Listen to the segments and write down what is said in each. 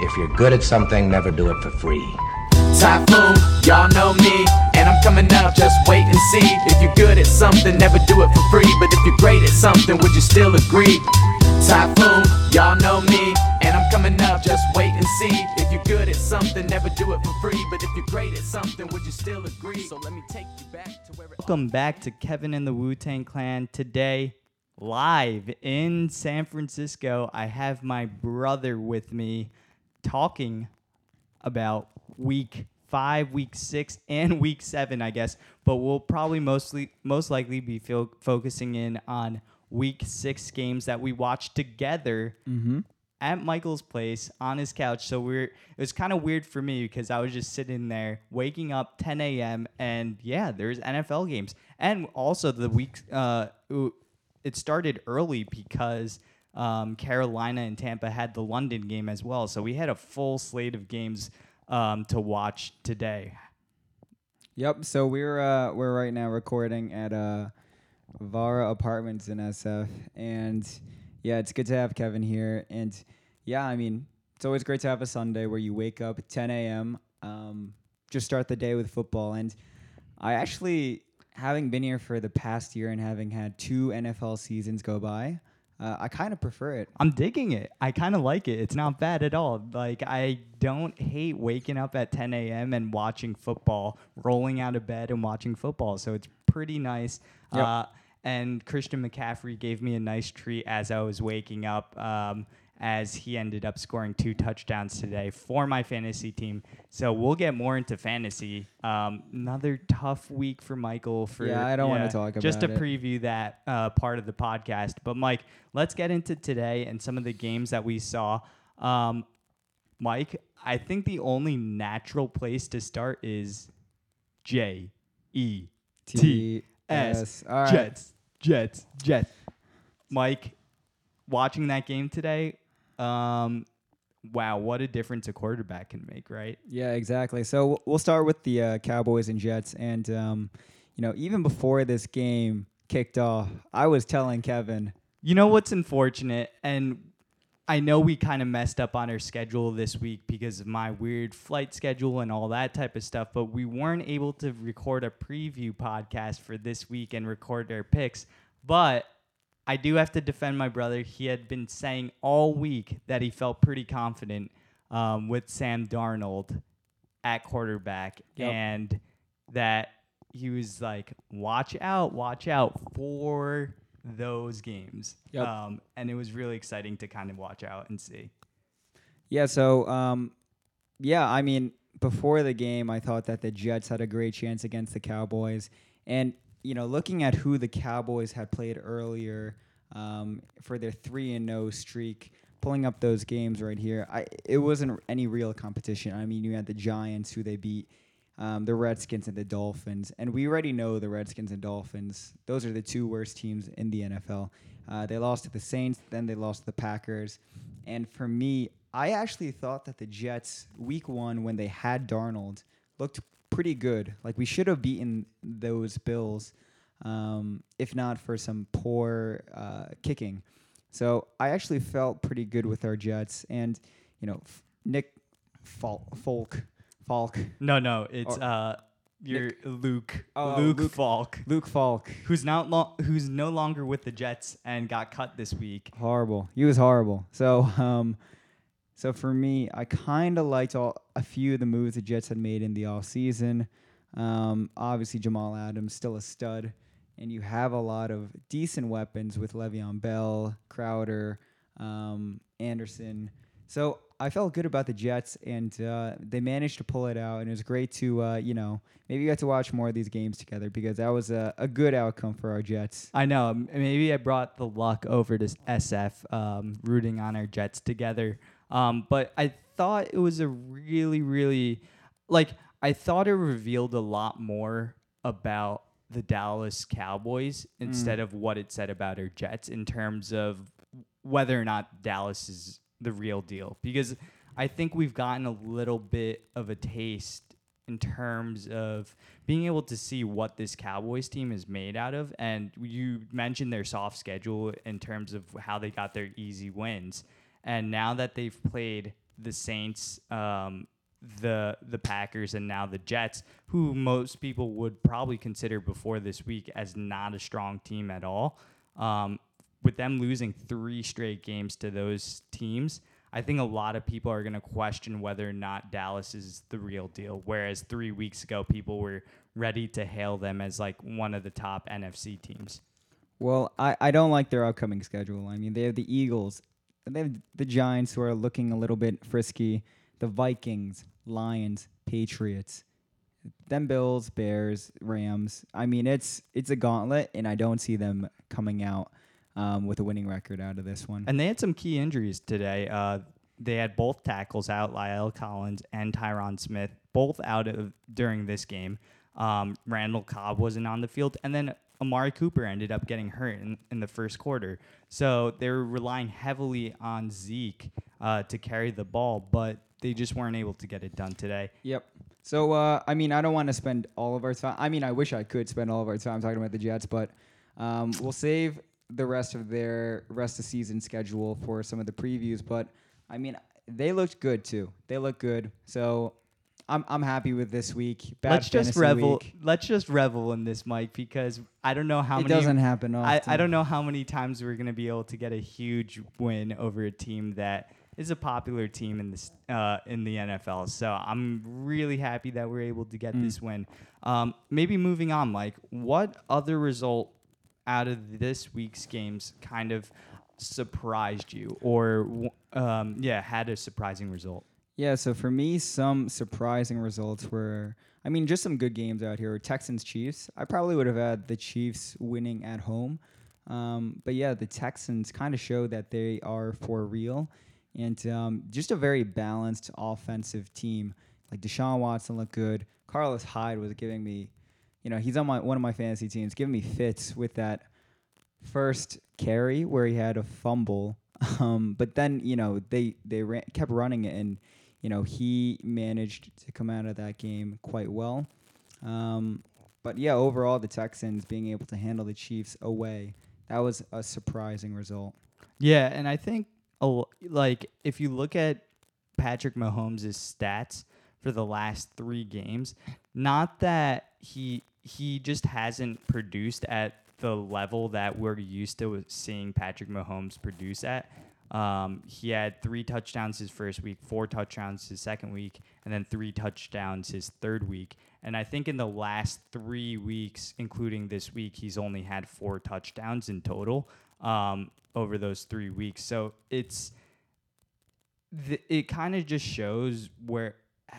If you're good at something, never do it for free. Typhoon, y'all know me, and I'm coming up, just wait and see. If you're good at something, never do it for free. But if you're great at something, would you still agree? Typhoon, y'all know me, and I'm coming up, just wait and see. If you're good at something, never do it for free. But if you're great at something, would you still agree? So let me take you back to where it Welcome back to Kevin and the Wu Tang Clan. Today, live in San Francisco, I have my brother with me talking about week five, week six, and week seven, I guess. But we'll probably mostly, most likely, be fo- focusing in on week six games that we watched together at Michael's place on his couch. So we're it was kind of weird for me because I was just sitting there, waking up 10 a.m. and yeah, there's NFL games, and also the week uh, it started early because. Um, Carolina and Tampa had the London game as well, so we had a full slate of games um, to watch today. Yep. So we're uh, we're right now recording at uh, Vara Apartments in SF, and yeah, it's good to have Kevin here. And yeah, I mean, it's always great to have a Sunday where you wake up at 10 a.m. Um, just start the day with football. And I actually, having been here for the past year and having had two NFL seasons go by, uh, I kind of prefer it. I'm digging it. I kind of like it. It's not bad at all. Like I don't hate waking up at 10 a.m. and watching football, rolling out of bed and watching football. So it's pretty nice. Yep. Uh, and Christian McCaffrey gave me a nice treat as I was waking up, um, as he ended up scoring two touchdowns today for my fantasy team. So we'll get more into fantasy. Um, another tough week for Michael. For Yeah, I don't wanna talk about just to it. preview that uh, part of the podcast. But Mike, let's get into today and some of the games that we saw. Um, Mike, I think the only natural place to start is J E T S. Jets Jets Jets. Mike, watching that game today, um, wow, what a difference a quarterback can make, right? Yeah, exactly. So we'll start with the uh, Cowboys and Jets, and um, you know, even before this game kicked off, I was telling Kevin, You know what's unfortunate, and I know we kind of messed up on our schedule this week because of my weird flight schedule and all that type of stuff, but we weren't able to record a preview podcast for this week and record our picks. But I do have to defend my brother. He had been saying all week that he felt pretty confident um, with Sam Darnold at quarterback Yep. and that he was like, watch out, watch out for those games. Yep. Um, and it was really exciting to kind of watch out and see. yeah. So um, yeah, I mean, before the game, I thought that the Jets had a great chance against the Cowboys, and you know, looking at who the Cowboys had played earlier um, for their three and no streak. Pulling up those games right here, I it wasn't any real competition. I mean, you had the Giants who they beat, um, the Redskins and the Dolphins. And we already know the Redskins and Dolphins, those are the two worst teams in the NFL. Uh, they lost to the Saints, then they lost to the Packers. And for me, I actually thought that the Jets, week one, when they had Darnold, looked pretty good. Like we should have beaten those Bills, um, if not for some poor uh, kicking. So I actually felt pretty good with our Jets. And, you know, F- Nick Fal- Folk, Falk, No, no, it's Or- uh, your Luke, Oh, Luke, Luke- Falk, Luke Falk. who's not lo- who's no longer with the Jets and got cut this week. Horrible. He was horrible. So, um, so for me, I kind of liked all a few of the moves the Jets had made in the off season. Um, obviously, Jamal Adams still a stud, and you have a lot of decent weapons with Le'Veon Bell, Crowder, um, Anderson. So I felt good about the Jets, and uh, they managed to pull it out. And it was great to, uh, you know, maybe you got to watch more of these games together because that was a, a good outcome for our Jets. I know. Maybe I brought the luck over to SF, um, rooting on our Jets together. Um, but I thought it was a really, really, like, I thought it revealed a lot more about the Dallas Cowboys instead of what it said about our Jets in terms of whether or not Dallas is the real deal. Because I think we've gotten a little bit of a taste in terms of being able to see what this Cowboys team is made out of. And you mentioned their soft schedule in terms of how they got their easy wins. And now that they've played the Saints, um, the the Packers, and now the Jets, who most people would probably consider before this week as not a strong team at all. Um, with them losing three straight games to those teams, I think a lot of people are going to question whether or not Dallas is the real deal. Whereas three weeks ago, people were ready to hail them as like one of the top NFC teams. Well, I, I don't like their upcoming schedule. I mean, they have the Eagles, they have the Giants who are looking a little bit frisky, the Vikings, Lions, Patriots, them Bills, Bears, Rams. I mean, it's it's a gauntlet, and I don't see them coming out um, with a winning record out of this one. And they had some key injuries today. Uh, they had both tackles out, La'el Collins and Tyron Smith, both out of during this game. Um, Randall Cobb wasn't on the field, and then Amari Cooper ended up getting hurt in, in the first quarter. So they were relying heavily on Zeke uh, to carry the ball, but they just weren't able to get it done today. Yep. So uh, I mean, I don't want to spend all of our time. I mean, I wish I could spend all of our time talking about the Jets, but um, we'll save the rest of their rest of season schedule for some of the previews. But I mean, they looked good too. They look good. So I'm I'm happy with this week. Bad let's just revel. week. Let's just revel in this, Mike, because I don't know how It many. doesn't happen I, often. I don't know how many times we're gonna be able to get a huge win over a team that is a popular team in this uh, in the NFL. So I'm really happy that we're able to get Mm. this win. Um, maybe moving on, Mike. What other result out of this week's games kind of surprised you, or um, yeah, had a surprising result? Yeah, so for me, some surprising results were, I mean, just some good games out here. Texans Chiefs. I probably would have had the Chiefs winning at home. Um, but yeah, the Texans kind of show that they are for real and um, just a very balanced offensive team. Like Deshaun Watson looked good. Carlos Hyde was giving me, you know, he's on my one of my fantasy teams, giving me fits with that first carry where he had a fumble. Um, but then you know they they ran, kept running it, and you know he managed to come out of that game quite well. Um, but yeah, overall the Texans being able to handle the Chiefs away that was a surprising result. Yeah, and I think l- like if you look at Patrick Mahomes' stats for the last three games, not that he he just hasn't produced at the level that we're used to seeing Patrick Mahomes produce at. Um, he had three touchdowns his first week, four touchdowns his second week, and then three touchdowns his third week. And I think in the last three weeks, including this week, he's only had four touchdowns in total um, over those three weeks. So it's th- it kind of just shows where,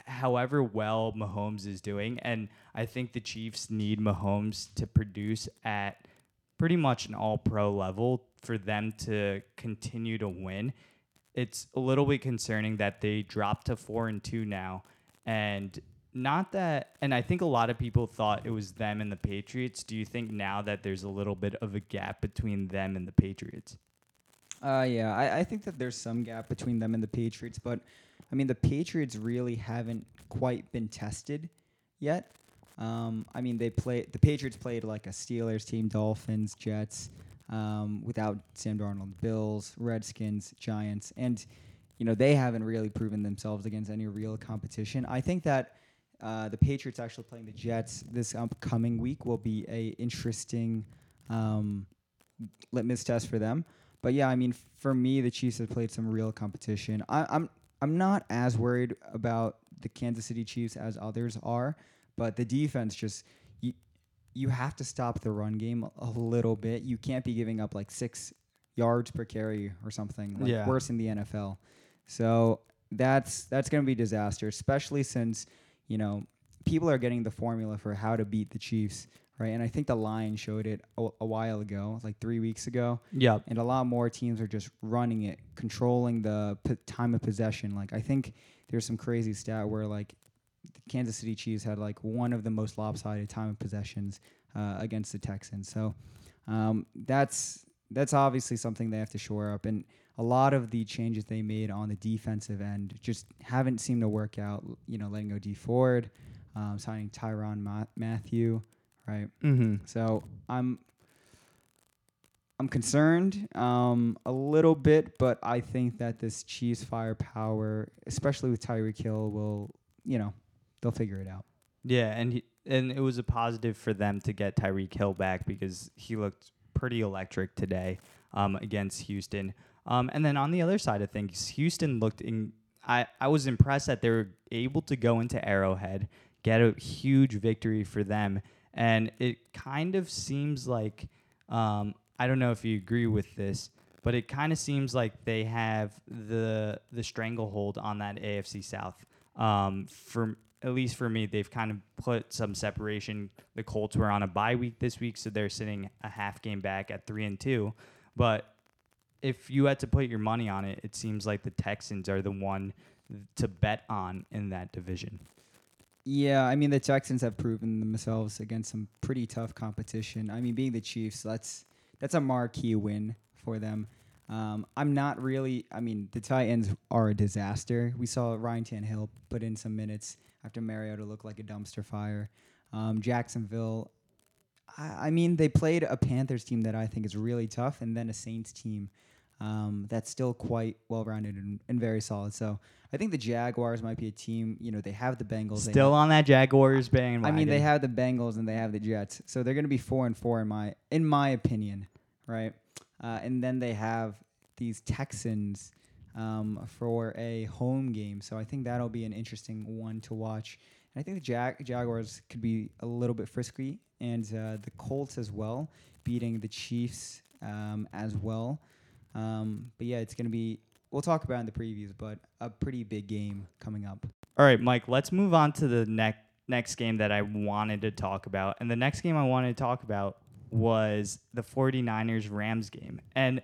however well Mahomes is doing, and I think the Chiefs need Mahomes to produce at pretty much an All Pro level for them to continue to win. It's a little bit concerning that they dropped to four and two now, and not that. And I think a lot of people thought it was them and the Patriots. Do you think now that there's a little bit of a gap between them and the Patriots? Uh, yeah, I, I think that there's some gap between them and the Patriots, but I mean the Patriots really haven't quite been tested yet. Um, I mean they play the Patriots played like a Steelers team, Dolphins, Jets, um, without Sam Darnold, Bills, Redskins, Giants, and you know they haven't really proven themselves against any real competition. I think that uh, the Patriots actually playing the Jets this upcoming week will be a interesting um, litmus test for them. But yeah, I mean, for me, the Chiefs have played some real competition. I, I'm I'm not as worried about the Kansas City Chiefs as others are, but the defense just you have to stop the run game a little bit. You can't be giving up like six yards per carry or something like Yeah. worse in the NFL. So that's that's going to be disaster, especially since you know people are getting the formula for how to beat the Chiefs, right? And I think the Lions showed it a, a while ago, like three weeks ago Yeah. and a lot more teams are just running it, controlling the p- time of possession. Like I think there's some crazy stat where like Kansas City Chiefs had like one of the most lopsided time of possessions uh, against the Texans. So um, that's that's obviously something they have to shore up. And a lot of the changes they made on the defensive end just haven't seemed to work out. You know, letting go Dee Ford, um, signing Tyrann Ma- Mathieu, right? Mm-hmm. So I'm I'm concerned um, a little bit, but I think that this Chiefs firepower, especially with Tyreek Hill, will you know they'll figure it out. Yeah, and he, and it was a positive for them to get Tyreek Hill back because he looked pretty electric today um, against Houston. Um, and then on the other side of things, Houston looked in. I, I was impressed that they were able to go into Arrowhead, get a huge victory for them, and it kind of seems like um, I don't know if you agree with this, but it kind of seems like they have the the stranglehold on that AFC South. Um, for at least for me, they've kind of put some separation. The Colts were on a bye week this week, so they're sitting a half game back at three and two. But if you had to put your money on it, it seems like the Texans are the one to bet on in that division. Yeah, I mean the Texans have proven themselves against some pretty tough competition. I mean, being the Chiefs, that's that's a marquee win for them. Um, I'm not really. I mean, the Titans are a disaster. We saw Ryan Tannehill put in some minutes after Mariota looked like a dumpster fire. Um, Jacksonville. I, I mean, they played a Panthers team that I think is really tough, and then a Saints team um, that's still quite well rounded and, and, very solid. So I think the Jaguars might be a team. You know, they have the Bengals. Still on that Jaguars bandwagon. I mean, they have the Bengals and they have the Jets, so they're going to be four and four in my in my opinion, right? Uh, and then they have these Texans um, for a home game. So I think that'll be an interesting one to watch. And I think the Jag- Jaguars could be a little bit frisky, and uh, the Colts as well, beating the Chiefs um, as well. Um, but yeah, it's going to be, we'll talk about in the previews, but a pretty big game coming up. All right, Mike, let's move on to the next next game that I wanted to talk about. And the next game I wanted to talk about was the 49ers Rams game. And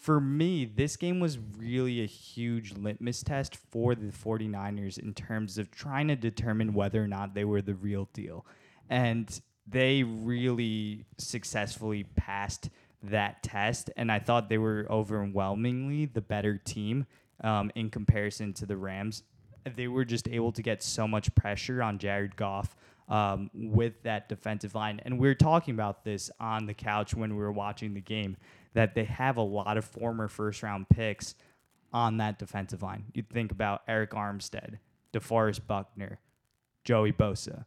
for me, this game was really a huge litmus test for the 49ers in terms of trying to determine whether or not they were the real deal. And they really successfully passed that test. And I thought they were overwhelmingly the better team um, in comparison to the Rams. They were just able to get so much pressure on Jared Goff um, with that defensive line. And we were talking about this on the couch when we were watching the game that they have a lot of former first round picks on that defensive line. You think about Arik Armstead, DeForest Buckner, Joey Bosa.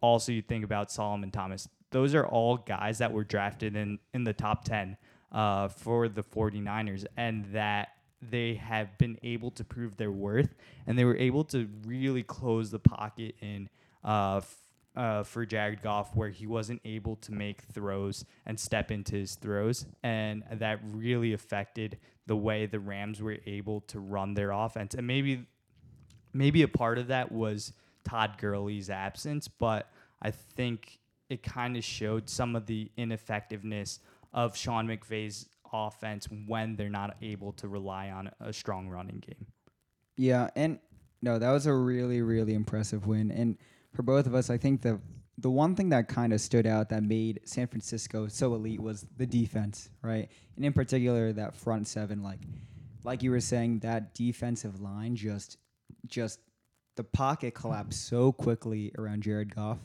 Also, you think about Solomon Thomas. Those are all guys that were drafted in, in the top 10 uh, for the 49ers and that they have been able to prove their worth and they were able to really close the pocket in uh, uh, for Jared Goff where he wasn't able to make throws and step into his throws. And that really affected the way the Rams were able to run their offense. And maybe maybe a part of that was Todd Gurley's absence, but I think it kind of showed some of the ineffectiveness of Sean McVay's offense when they're not able to rely on a strong running game. Yeah, and no, that was a really, really impressive win. And for both of us, I think the the one thing that kind of stood out that made San Francisco so elite was the defense, right? And in particular, that front seven, like like you were saying, that defensive line just just the pocket collapsed so quickly around Jared Goff.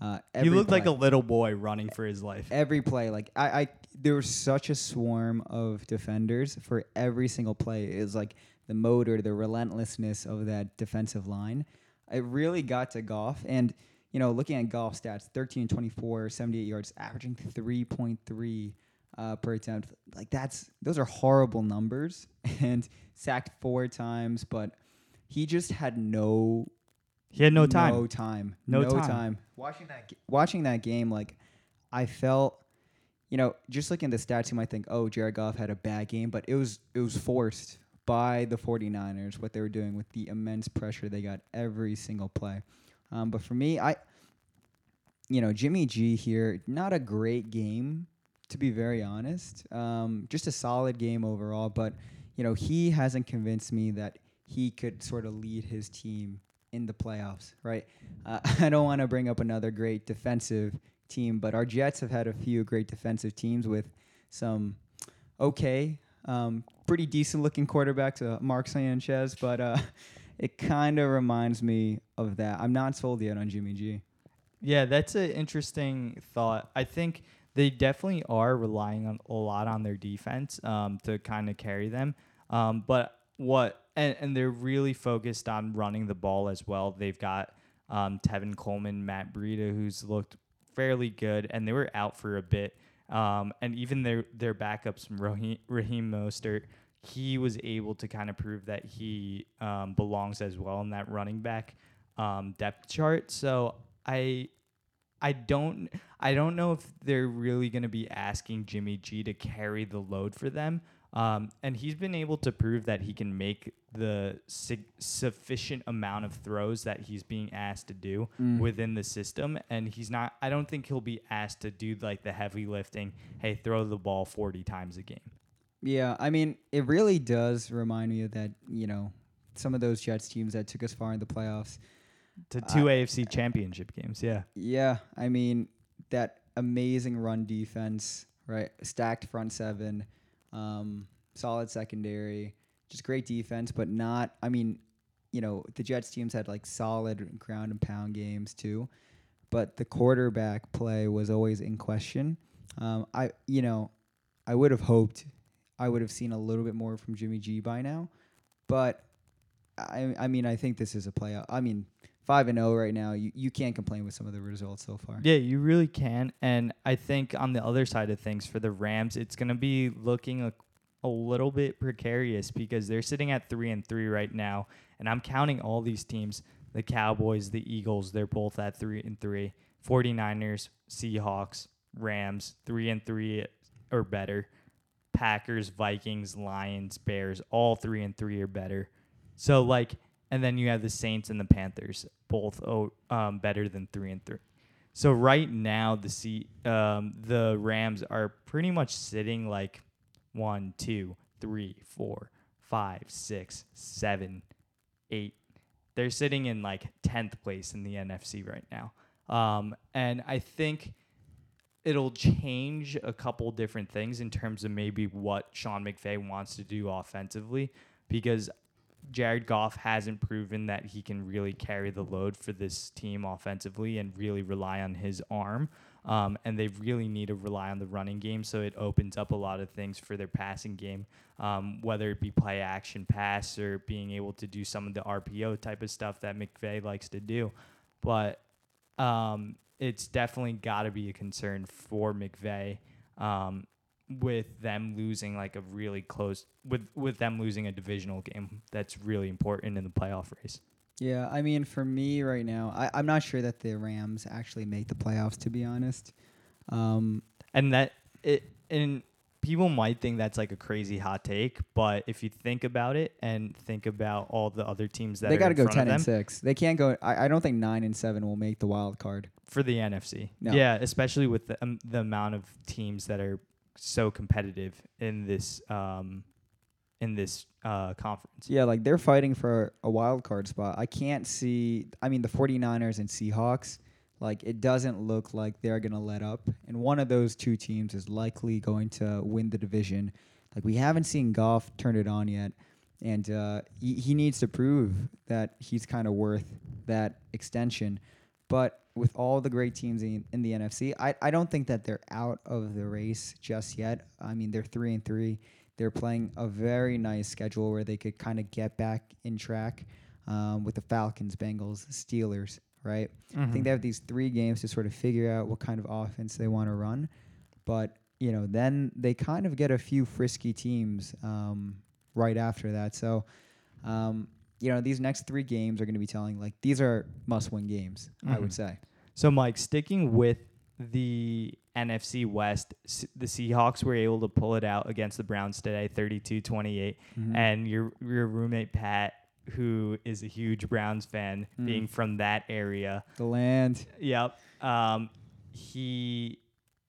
Uh, he looked play, like a little boy running for his life. Every play, like I, I, there was such a swarm of defenders for every single play. It was like the motor, the relentlessness of that defensive line it really got to Goff. And, you know, looking at Goff stats 13 24, 78 yards, averaging 3.3 uh, per attempt. Like, that's, those are horrible numbers. And sacked four times, but he just had no. He had no time. No time. No, no time. time. Watching that, watching that game, like, I felt you know, just looking at the stats, you might think, oh, Jared Goff had a bad game, but it was it was forced by the 49ers, what they were doing with the immense pressure they got every single play. Um, but for me, I, you know, Jimmy G here, not a great game, to be very honest. Um, just a solid game overall, but, you know, he hasn't convinced me that he could sort of lead his team in the playoffs, right? Uh, I don't want to bring up another great defensive team, but our Jets have had a few great defensive teams with some okay um, pretty decent looking quarterback to Mark Sanchez, but uh, it kind of reminds me of that. I'm not sold yet on Jimmy G. Yeah, that's an interesting thought. I think they definitely are relying on a lot on their defense um, to kind of carry them. Um, but what and, and they're really focused on running the ball as well. They've got um, Tevin Coleman, Matt Breida, who's looked fairly good, and they were out for a bit. Um, and even their their backups from Raheem, Raheem Mostert, he was able to kind of prove that he um, belongs as well in that running back um, depth chart. So I I don't I don't know if they're really going to be asking Jimmy G to carry the load for them. Um, and he's been able to prove that he can make the su- sufficient amount of throws that he's being asked to do within the system. And he's not, I don't think he'll be asked to do like the heavy lifting, hey, throw the ball 40 times a game. Yeah, I mean, it really does remind me of that, you know, some of those Jets teams that took us far in the playoffs. To two AFC championship games, yeah. Yeah, I mean, that amazing run defense, right? Stacked front seven, um, solid secondary, just great defense, but not, I mean, you know, the Jets teams had like solid ground and pound games too, but the quarterback play was always in question. Um, I, you know, I would have hoped I would have seen a little bit more from Jimmy G by now, but I, I mean, I think this is a playoff. I mean, five and zero right now. You, you can't complain with some of the results so far. Yeah, you really can. And I think on the other side of things for the Rams, it's going to be looking a, a little bit precarious because they're sitting at 3 and 3 right now, and I'm counting all these teams, the Cowboys, the Eagles, they're both at 3 and 3. 49ers, Seahawks, Rams, 3 and 3 or better. Packers, Vikings, Lions, Bears, all 3 and 3 or better. So like and then you have the Saints and the Panthers, both oh, um, better than three and three. So right now, the C, um, the Rams are pretty much sitting like one, two, three, four, five, six, seven, eight. They're sitting in like tenth place in the NFC right now, um, and I think it'll change a couple different things in terms of maybe what Sean McVay wants to do offensively, because Jared Goff hasn't proven that he can really carry the load for this team offensively and really rely on his arm. Um, and they really need to rely on the running game, so it opens up a lot of things for their passing game, um, whether it be play action pass or being able to do some of the RPO type of stuff that McVay likes to do. But um, it's definitely got to be a concern for McVay um, with them losing like a really close with with them losing a divisional game that's really important in the playoff race. Yeah, I mean, for me right now, I, I'm not sure that the Rams actually make the playoffs. To be honest, um, And that it and people might think that's like a crazy hot take, but if you think about it and think about all the other teams that they got to go ten and six. They can't go. I, I don't think nine and seven will make the wild card. for the NFC. No. Yeah, especially with the, um, the amount of teams that are so competitive in this um in this uh conference. Yeah, like they're fighting for a wild card spot. I can't see. I mean, the 49ers and Seahawks. Like it doesn't look like they're gonna let up, and one of those two teams is likely going to win the division. Like we haven't seen Goff turn it on yet, and uh, he, he needs to prove that he's kind of worth that extension. But with all the great teams in, in the NFC, I, I don't think that they're out of the race just yet. I mean, they're three and three. They're playing a very nice schedule where they could kind of get back in track um, with the Falcons, Bengals, Steelers, right? I think they have these three games to sort of figure out what kind of offense they want to run. But, you know, then they kind of get a few frisky teams um, right after that. So, um, you know, these next three games are going to be telling, like, these are must win games, I would say. So Mike, sticking with the NFC West, S- the Seahawks were able to pull it out against the Browns today, 32-28, and your your roommate Pat who is a huge Browns fan, being from that area, The land. Yep. Um, he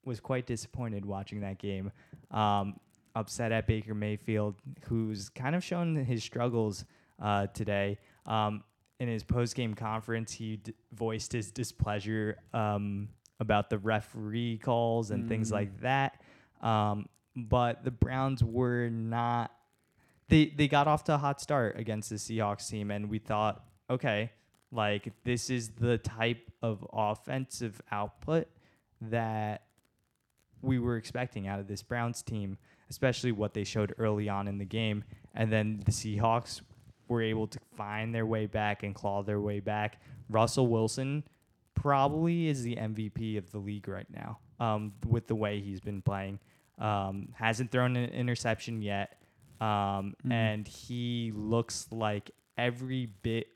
was quite disappointed watching that game. Um, upset at Baker Mayfield, who's kind of shown his struggles uh, today. Um, in his post-game conference, he d- voiced his displeasure um, about the referee calls and things like that. Um, but the Browns were not they they got off to a hot start against the Seahawks team, and we thought, okay, like this is the type of offensive output that we were expecting out of this Browns team, especially what they showed early on in the game. And then the Seahawks were able to find their way back and claw their way back. Russell Wilson probably is the MVP of the league right now um, with the way he's been playing. Um, hasn't thrown an interception yet. Um, Mhm. And he looks like every bit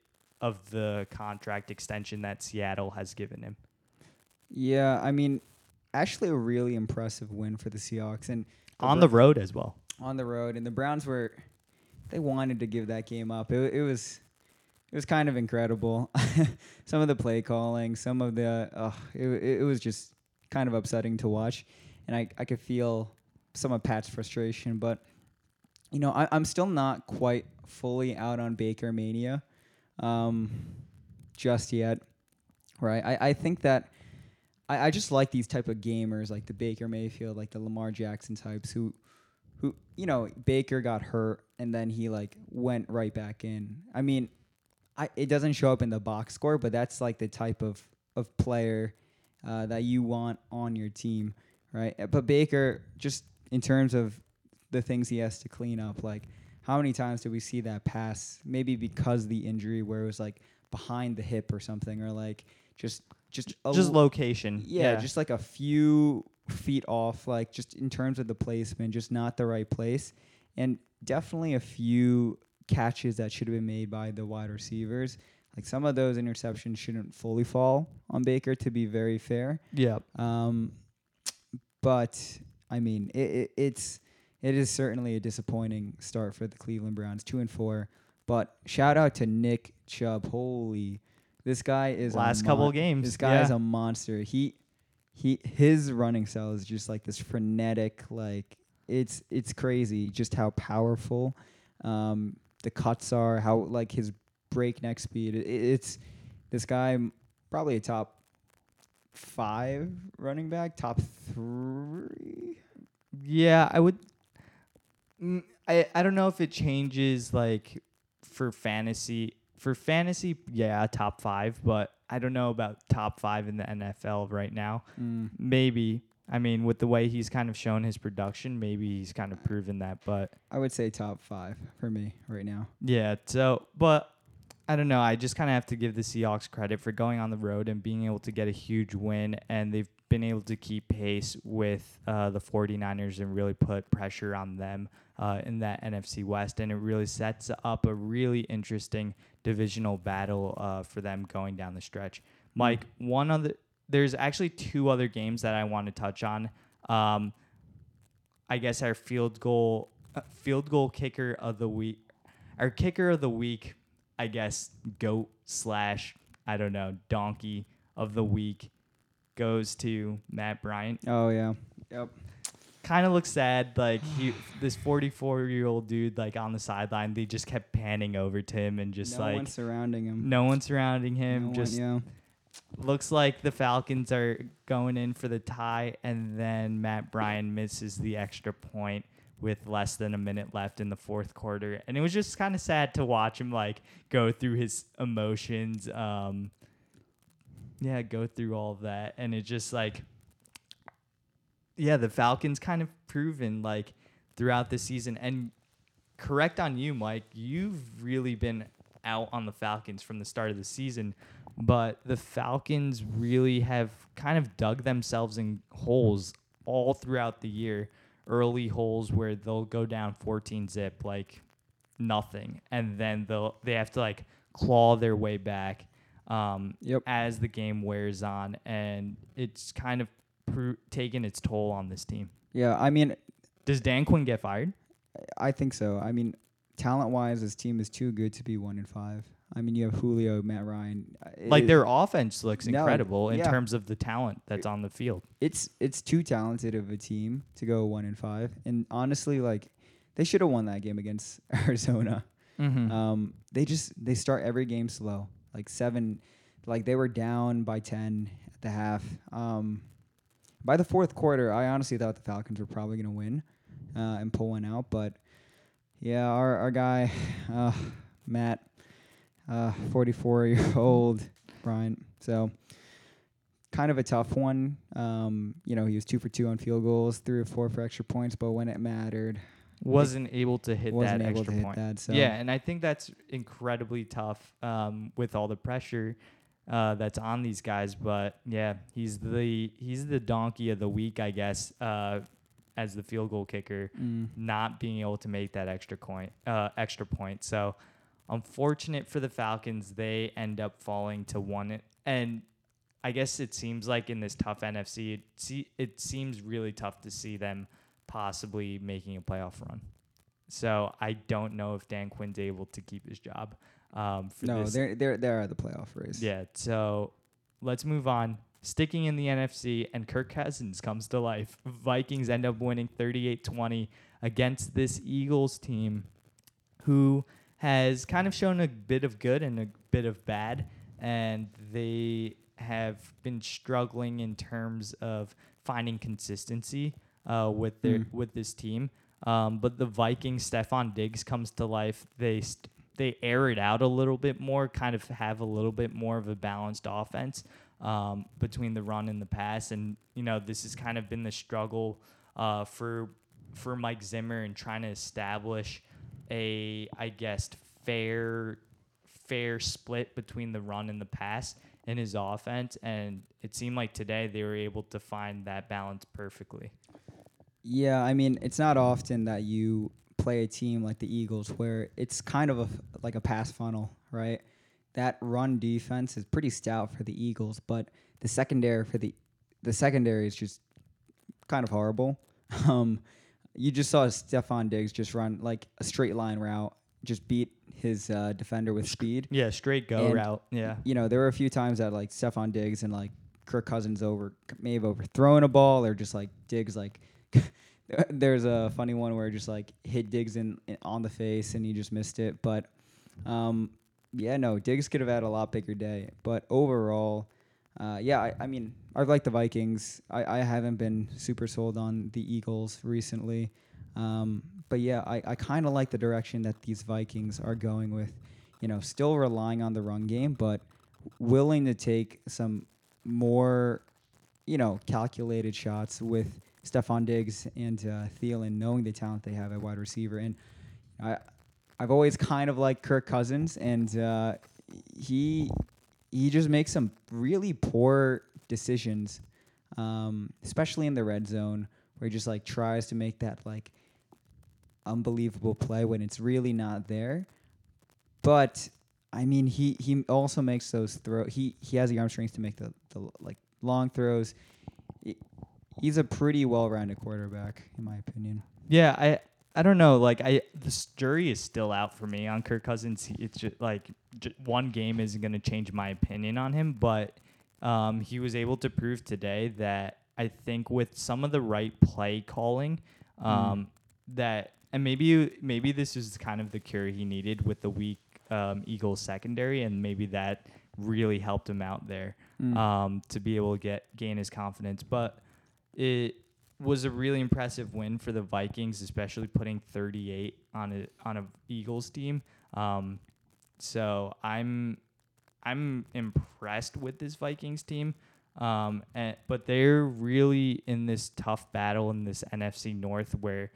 of the contract extension that Seattle has given him. Yeah, I mean, actually a really impressive win for the Seahawks and On Bro- the road as well. on the road, and the Browns were they wanted to give that game up. It, it was it was kind of incredible. some of the play calling, some of the uh, it, it was just kind of upsetting to watch, and I I could feel some of Pat's frustration, but you know I, I'm still not quite fully out on Baker mania, um, just yet, right? I I think that. I, I just like these type of gamers, like the Baker Mayfield, like the Lamar Jackson types, who who you know Baker got hurt and then he like went right back in. I mean, I it doesn't show up in the box score, but that's like the type of of player uh, that you want on your team, right? Uh, But Baker, just in terms of the things he has to clean up, like how many times did we see that pass? Maybe because the injury, where it was like behind the hip or something, or like just just a Just l- location. yeah, just like a few feet off, like just in terms of the placement, just not the right place. And definitely a few catches that should have been made by the wide receivers. Like some of those interceptions shouldn't fully fall on Baker, to be very fair. yeah. Um, but I mean, it, it, it's it is certainly a disappointing start for the Cleveland Browns, two and four. But shout out to Nick Chubb. Holy, this guy is Last couple games, This guy is a monster. He he his running style is just like this frenetic, like it's it's crazy just how powerful um, the cuts are, how like his breakneck speed. It, it's this guy probably a top five running back, top three. Yeah, I would. Mm, I I don't know if it changes like for fantasy. For fantasy, yeah, top five, but I don't know about top five in the NFL right now. Mm. Maybe. I mean, with the way he's kind of shown his production, maybe he's kind of proven that. But I would say top five for me right now. yeah, so but I don't know. I just kind of have to give the Seahawks credit for going on the road and being able to get a huge win, and they've been able to keep pace with uh, the 49ers and really put pressure on them uh, in that NFC West, and it really sets up a really interesting divisional battle uh, for them going down the stretch. Mike, one other. There's actually two other games that I want to touch on. Um, I guess our field goal uh, field goal kicker of the week, our kicker of the week, I guess goat slash I don't know donkey of the week goes to Matt Bryant. Oh yeah. Yep. Kind of looks sad, like he this 44 year old dude like on the sideline. They just kept panning over to him and just no like no one surrounding him. no one surrounding him. No one- just yeah. looks like the Falcons are going in for the tie, and then Matt Bryan misses the extra point with less than a minute left in the fourth quarter, and it was just kind of sad to watch him like go through his emotions. Um, yeah, go through all of that, and it just like, yeah, the Falcons kind of proven like throughout the season, and correct on you, Mike. You've really been out on the Falcons from the start of the season, but the Falcons really have kind of dug themselves in holes all throughout the year. Early holes where they'll go down 14 zip like nothing, and then they'll they have to like claw their way back um, Yep. as the game wears on, and it's kind of pro- taken its toll on this team. Yeah. I mean, Does Dan Quinn get fired? I think so. I mean, talent wise, this team is too good to be one in five. I mean, you have Julio, Matt Ryan. Uh, Like their offense looks No, incredible in yeah. terms of the talent that's on the field. it's it's too talented of a team to go one in five. And honestly, like they should have won that game against Arizona. Mm-hmm. Um, they just they start every game slow, like seven, like they were down by ten at the half. Um, by the fourth quarter, I honestly thought the Falcons were probably gonna win uh, and pull one out, but yeah, our our guy, uh, Matt, uh, forty four year old Bryant, so kind of a tough one. Um, you know, he was two for two on field goals, three or four for extra points, but when it mattered, wasn't able to hit that extra point. that. So Yeah, and I think that's incredibly tough um, with all the pressure uh, that's on these guys. But yeah, he's the he's the donkey of the week, I guess, uh, as the field goal kicker, Mm. not being able to make that extra point. Uh, extra point. So unfortunate for the Falcons, they end up falling to one. And I guess it seems like in this tough NFC, it see, it seems really tough to see them possibly making a playoff run. So I don't know if Dan Quinn's able to keep his job. Um, for no, this. they're they're they're at the playoff race. Yeah. So let's move on. Sticking in the NFC, and Kirk Cousins comes to life. Vikings end up winning 38 20 against this Eagles team who has kind of shown a bit of good and a bit of bad. And they have been struggling in terms of finding consistency uh, with their Mm. with this team. Um, but the Vikings, Stefon Diggs comes to life. They st- they air it out a little bit more, kind of have a little bit more of a balanced offense um, between the run and the pass. And you know, this has kind of been the struggle uh, for for Mike Zimmer in trying to establish a, I guess, fair fair split between the run and the pass in his offense. And it seemed like today they were able to find that balance perfectly. Yeah, I mean, it's not often that you play a team like the Eagles where it's kind of a, like a pass funnel, right? That run defense is pretty stout for the Eagles, but the secondary for the the secondary is just kind of horrible. Um, you just saw Stefon Diggs just run like a straight line route, just beat his uh, defender with speed. Yeah, straight go And- route. Yeah. You know, there were a few times that like Stefon Diggs and like Kirk Cousins over may have overthrown a ball or just like Diggs like there's a funny one where just like hit Diggs in, in on the face and he just missed it. But um, yeah, no, Diggs could have had a lot bigger day. But overall, uh, yeah, I, I mean, I like the Vikings. I, I haven't been super sold on the Eagles recently. Um, but yeah, I, I kind of like the direction that these Vikings are going with. You know, still relying on the run game, but willing to take some more, you know, calculated shots with Stefon Diggs and uh, Thielen, knowing the talent they have at wide receiver. And I, I've always kind of liked Kirk Cousins, and uh, he he just makes some really poor decisions, um, especially in the red zone, where he just like tries to make that like unbelievable play when it's really not there. But I mean, he he also makes those throw. He he has the arm strength to make the the like long throws. He- He's a pretty well-rounded quarterback, in my opinion. Yeah, I I don't know. Like I, the jury is still out for me on Kirk Cousins. It's just like j- one game isn't going to change my opinion on him, but um, he was able to prove today that I think with some of the right play calling, um, that and maybe maybe this is kind of the cure he needed with the weak um, Eagles secondary, and maybe that really helped him out there um, to be able to get gain his confidence, but it was a really impressive win for the Vikings, especially putting 38 on a on a Eagles team. Um, so I'm I'm impressed with this Vikings team. Um, and, but they're really in this tough battle in this NFC North where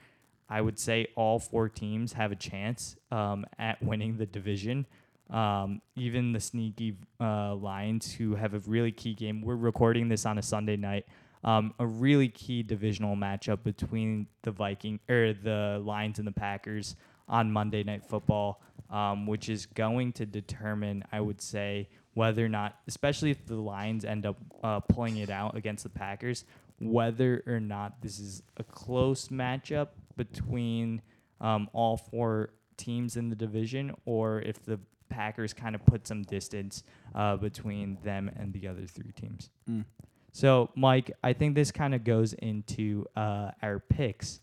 I would say all four teams have a chance um, at winning the division. Um, even the sneaky uh, Lions, who have a really key game. We're recording this on a Sunday night. Um, a really key divisional matchup between the Viking or the Lions and the Packers on Monday Night Football, um, which is going to determine, I would say, whether or not, especially if the Lions end up uh, pulling it out against the Packers, whether or not this is a close matchup between um, all four teams in the division, or if the Packers kind of put some distance uh, between them and the other three teams. Mm. So, Mike, I think this kind of goes into uh, our picks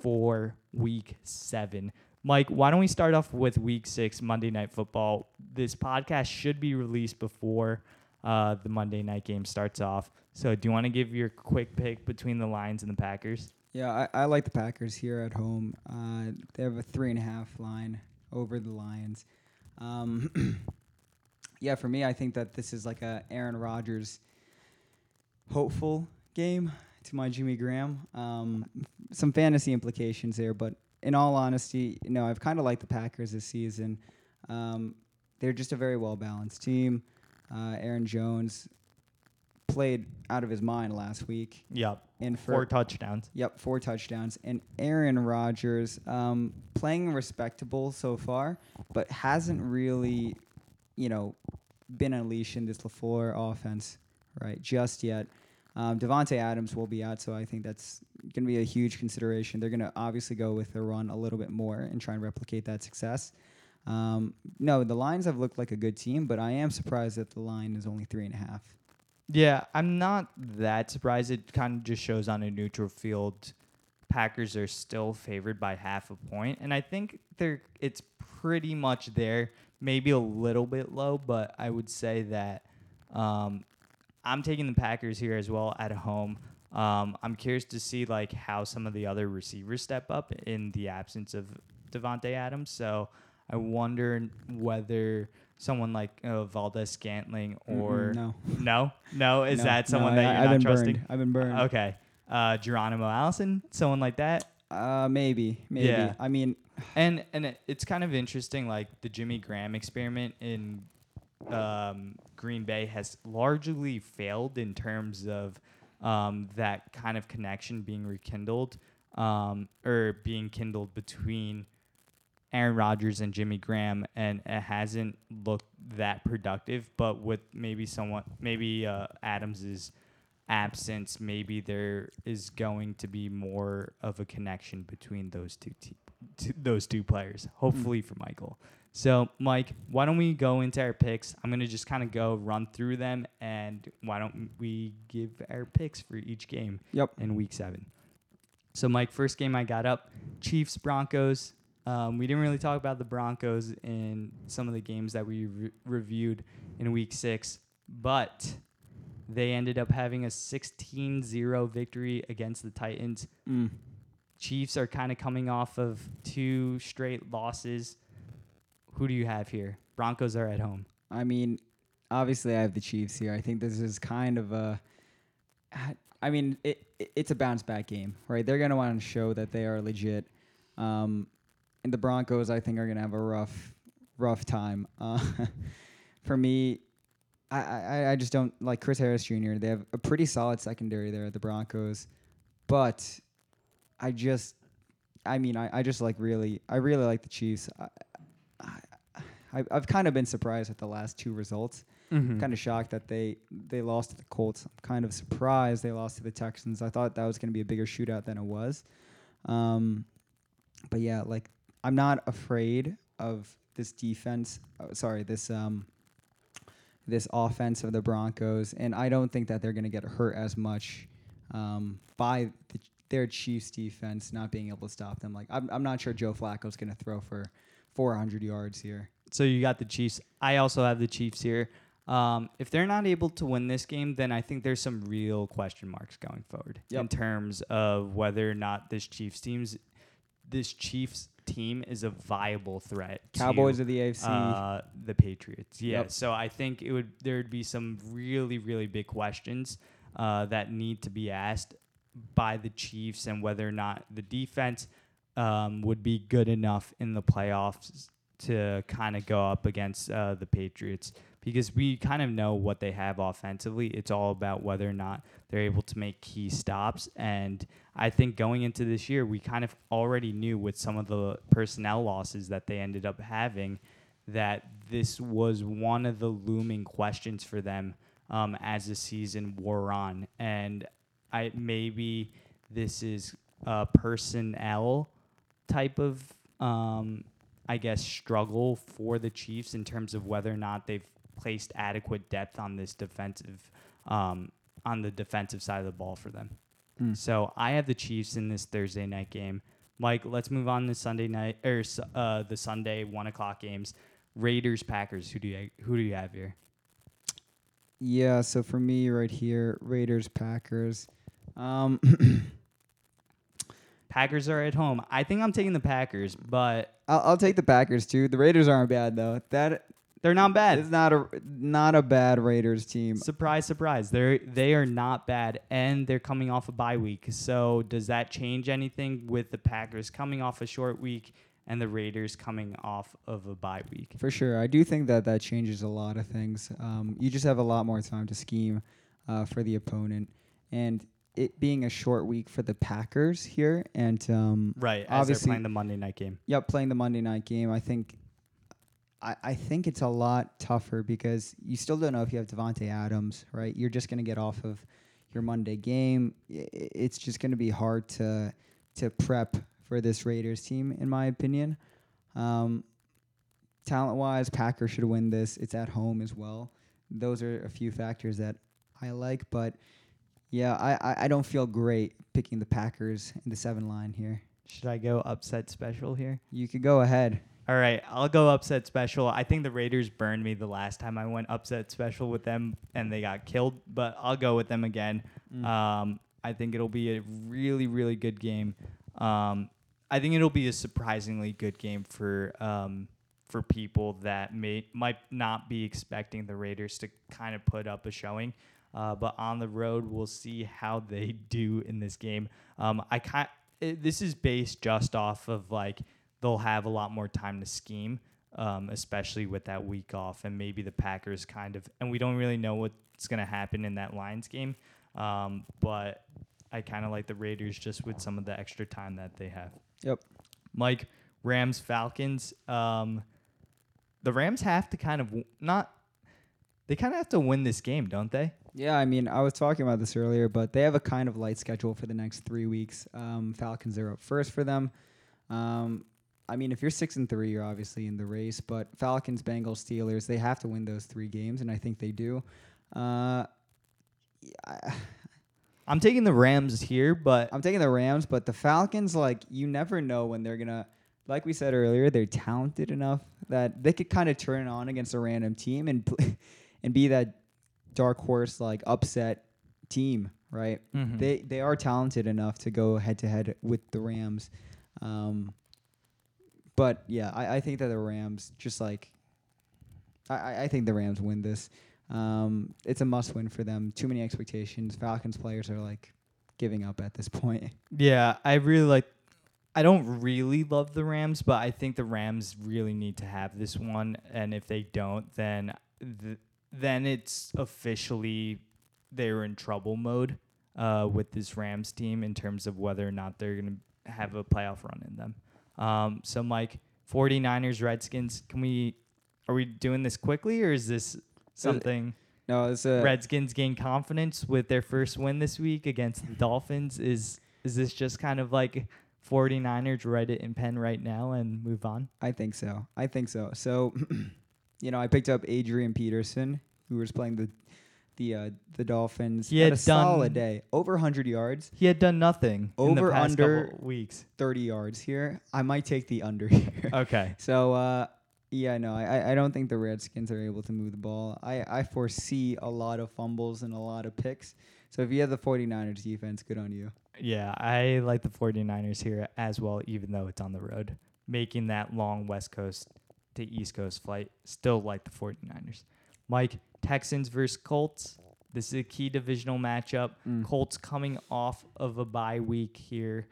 for week seven. Mike, why don't we start off with week six, Monday Night Football? This podcast should be released before uh, the Monday night game starts off. So, do you want to give your quick pick between the Lions and the Packers? Yeah, I, I like the Packers here at home. Uh, they have a three and a half line over the Lions. Um, yeah, for me, I think that this is like a Aaron Rodgers hopeful game to my Jimmy Graham. Um, some fantasy implications there, but in all honesty, you know, I've kind of liked the Packers this season. Um, they're just a very well balanced team. Uh, Aaron Jones played out of his mind last week. Yep. And for Four touchdowns. Yep, four touchdowns. And Aaron Rodgers um, playing respectable so far, but hasn't really, you know, been unleashed in this LaFleur offense, right, just yet. Um, Davante Adams will be out, so I think that's going to be a huge consideration. They're going to obviously go with the run a little bit more and try and replicate that success. Um, no, the Lions have looked like a good team, but I am surprised that the line is only three and a half. Yeah, I'm not that surprised. It kind of just shows on a neutral field, Packers are still favored by half a point, and I think they're it's pretty much there. Maybe a little bit low, but I would say that um, I'm taking the Packers here as well at home. Um, I'm curious to see like how some of the other receivers step up in the absence of Davante Adams. So I wonder whether someone like uh, Valdes-Scantling or Mm-mm, no. no, no, is No, that no, someone I- that you're I've not been trusting? Burned. I've been burned. Okay, uh, Geronimo Allison, someone like that. Uh, maybe, maybe. Yeah. I mean, And and it, it's kind of interesting, like the Jimmy Graham experiment in um, Green Bay has largely failed in terms of um, that kind of connection being rekindled um, or being kindled between Aaron Rodgers and Jimmy Graham, and it hasn't looked that productive. But with maybe someone, maybe uh, Adams's absence, maybe there is going to be more of a connection between those two, te- t- those two players. Hopefully for Michael. So, Mike, why don't we go into our picks? I'm gonna just kind of go run through them, and why don't we give our picks for each game yep. in Week Seven? So, Mike, first game I got up, Chiefs Broncos. Um, we didn't really talk about the Broncos in some of the games that we re- reviewed in Week Six, but they ended up having a 16-0 victory against the Titans. Mm. Chiefs are kind of coming off of two straight losses. Who do you have here? Broncos are at home. I mean, obviously, I have the Chiefs here. I think this is kind of a. I mean, it, it it's a bounce back game, right? They're gonna want to show that they are legit. Um, and the Broncos, I think, are gonna have a rough, rough time. Uh, for me, I, I I just don't like Chris Harris Jr. They have a pretty solid secondary there at the Broncos, but I just, I mean, I, I just like really, I really like the Chiefs. I, I, I've kind of been surprised at the last two results. Mm-hmm. Kind of shocked that they they lost to the Colts. I'm kind of surprised they lost to the Texans. I thought that was going to be a bigger shootout than it was. Um, but yeah, like I'm not afraid of this defense. Uh, sorry, this um this offense of the Broncos, and I don't think that they're going to get hurt as much um, by the, their Chiefs defense not being able to stop them. Like I'm I'm not sure Joe Flacco's going to throw for 400 yards here. So you got the Chiefs. I also have the Chiefs here. Um, if they're not able to win this game, then I think there's some real question marks going forward in terms of whether or not this Chiefs team's this Chiefs team is a viable threat. to, Cowboys of the AFC. uh, the Patriots. Yeah. Yep. So I think it would there would be some really really big questions uh, that need to be asked by the Chiefs and whether or not the defense um, would be good enough in the playoffs to kind of go up against uh, the Patriots because we kind of know what they have offensively. It's all about whether or not they're able to make key stops. And I think going into this year, we kind of already knew with some of the personnel losses that they ended up having that this was one of the looming questions for them um, as the season wore on. And I maybe this is a personnel type of um, I guess struggle for the Chiefs in terms of whether or not they've placed adequate depth on this defensive um, on the defensive side of the ball for them. Mm. So I have the Chiefs in this Thursday night game. Mike, let's move on to Sunday night or uh, the Sunday one o'clock games. Raiders Packers. Who do you who do you have here? Yeah, so for me right here, Raiders, Packers. Um, Packers are at home. I think I'm taking the Packers, but I'll, I'll take the Packers too. The Raiders aren't bad though. That They're not bad. It's not a not a bad Raiders team. Surprise, surprise. They're they are not bad, and they're coming off a bye week. So does that change anything with the Packers coming off a short week and the Raiders coming off of a bye week? For sure, I do think that that changes a lot of things. Um, you just have a lot more time to scheme uh, for the opponent, and it being a short week for the Packers here, and um, Right, obviously, playing the Monday night game. Yep, playing the Monday night game. I think I, I think it's a lot tougher because you still don't know if you have Davante Adams, right? You're just gonna get off of your Monday game. It's just gonna be hard to to prep for this Raiders team, in my opinion. Um, talent wise, Packers should win this. It's at home as well. Those are a few factors that I like, but yeah, I, I, I don't feel great picking the Packers in the seven line here. Should I go upset special here? You could go ahead. All right, I'll go upset special. I think the Raiders burned me the last time I went upset special with them and they got killed, but I'll go with them again. Um, I think it'll be a really, really good game. Um, I think it'll be a surprisingly good game for um, for people that may might not be expecting the Raiders to kind of put up a showing. Uh, but on the road, we'll see how they do in this game. Um, I kind it, this is based just off of like they'll have a lot more time to scheme, um, especially with that week off, and maybe the Packers kind of. And we don't really know what's going to happen in that Lions game, um, but I kind of like the Raiders just with some of the extra time that they have. Yep. Mike, Rams, Falcons. Um, the Rams have to kind of w- not. They kind of have to win this game, don't they? Yeah, I mean, I was talking about this earlier, but they have a kind of light schedule for the next three weeks. Um, Falcons are up first for them. Um, I mean, if you're six and three, you're obviously in the race. But Falcons, Bengals, Steelers, they have to win those three games, and I think they do. Uh, yeah, I'm taking the Rams here, but I'm taking the Rams, but the Falcons, like, you never know when they're gonna. Like we said earlier, they're talented enough that they could kind of turn it on against a random team and pl- and be that dark horse like upset team, right? Mhm. They they are talented enough to go head to head with the Rams. Um, but yeah, I, I think that the Rams just like I- I, I think the Rams win this. Um, it's a must win for them. Too many expectations. Falcons players are like giving up at this point. Yeah, I really like. I don't really love the Rams, but I think the Rams really need to have this one, and if they don't, then th- then it's officially they're in trouble mode uh, with this Rams team in terms of whether or not they're going to have a playoff run in them. Um, so, Mike, 49ers, Redskins, can we? Are we doing this quickly, or is this something? No, it's a Redskins gain confidence with their first win this week against the Dolphins. Is is this just kind of like 49ers write it in pen right now and move on? I think so. I think so. So, you know, I picked up Adrian Peterson, who was playing the the uh, the Dolphins. He had, had a solid day, over 100 yards, He had done nothing in the Over, past under- couple weeks. 30 yards here. I might take the under here. Okay. So, uh, yeah, no, I, I- I don't think the Redskins are able to move the ball. I, I foresee a lot of fumbles and a lot of picks. So if you have the 49ers defense, good on you. Yeah, I like the 49ers here as well, even though it's on the road. Making that long West Coast to East Coast flight, still like the 49ers. Mike, Texans versus Colts. This is a key divisional matchup. Mm. Colts coming off of a bye week here.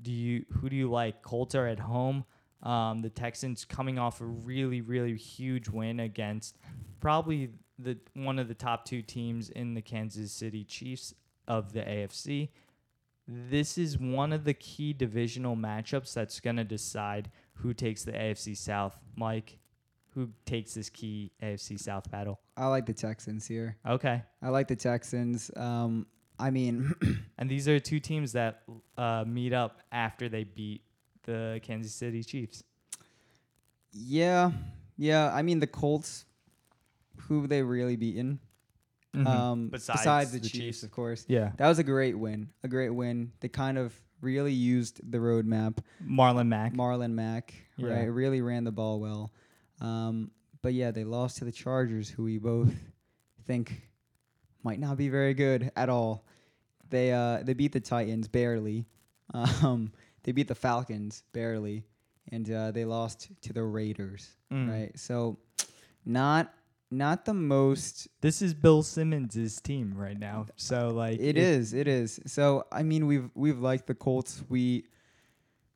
Do you who do you like? Colts are at home. Um, the Texans coming off a really, really huge win against probably the one of the top two teams in the Kansas City Chiefs of the AFC. This is one of the key divisional matchups that's going to decide who takes the AFC South. Mike, who takes this key AFC South battle? I like the Texans here. Okay. I like the Texans. Um, I mean, And these are two teams that uh, meet up after they beat the Kansas City Chiefs. yeah, yeah. I mean, the Colts, who they really beaten. Mm-hmm. Um, Besides besides, the, the Chiefs, Chiefs. of course. Yeah. That was a great win. A great win. They kind of really used the roadmap. Marlon Mack. Marlon Mack, Yeah. right? Really ran the ball well. Um, but yeah, they lost to the Chargers, who we both think might not be very good at all. They uh, they beat the Titans barely. Um, they beat the Falcons barely, and uh, they lost to the Raiders, Mm. right? So, not not the most This is Bill Simmons' team right now. So like It is. It is. So I mean, we've we've liked the Colts. We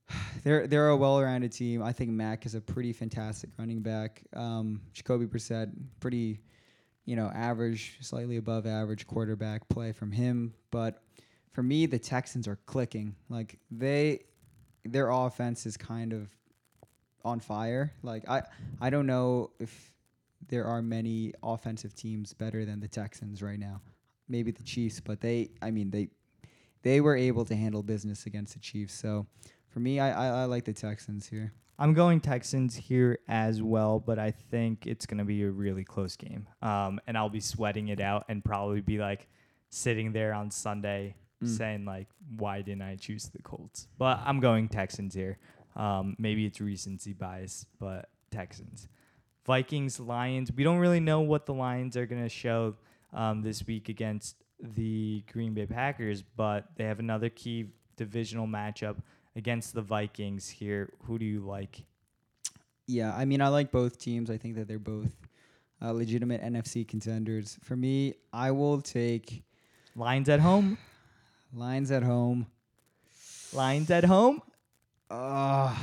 they're they're a well-rounded team. I think Mack is a pretty fantastic running back. Um, Jacoby Brissett, pretty, you know, average, slightly above average quarterback play from him. But for me, the Texans are clicking. Like they, their offense is kind of on fire. Like I I don't know if there are many offensive teams better than the Texans right now. Maybe the Chiefs, but they I mean they they were able to handle business against the Chiefs. So for me, I I, I like the Texans here. I'm going Texans here as well, but I think it's going to be a really close game. Um, and I'll be sweating it out and probably be like sitting there on Sunday Mm. saying like, why didn't I choose the Colts? But I'm going Texans here. Um, maybe it's recency bias, but Texans. Vikings, Lions. We don't really know what the Lions are going to show um, this week against the Green Bay Packers, but they have another key divisional matchup against the Vikings here. Who do you like? Yeah, I mean I like both teams. I think that they're both uh, legitimate NFC contenders. For me, I will take Lions at home. Lions at home. Lions at home. Uh,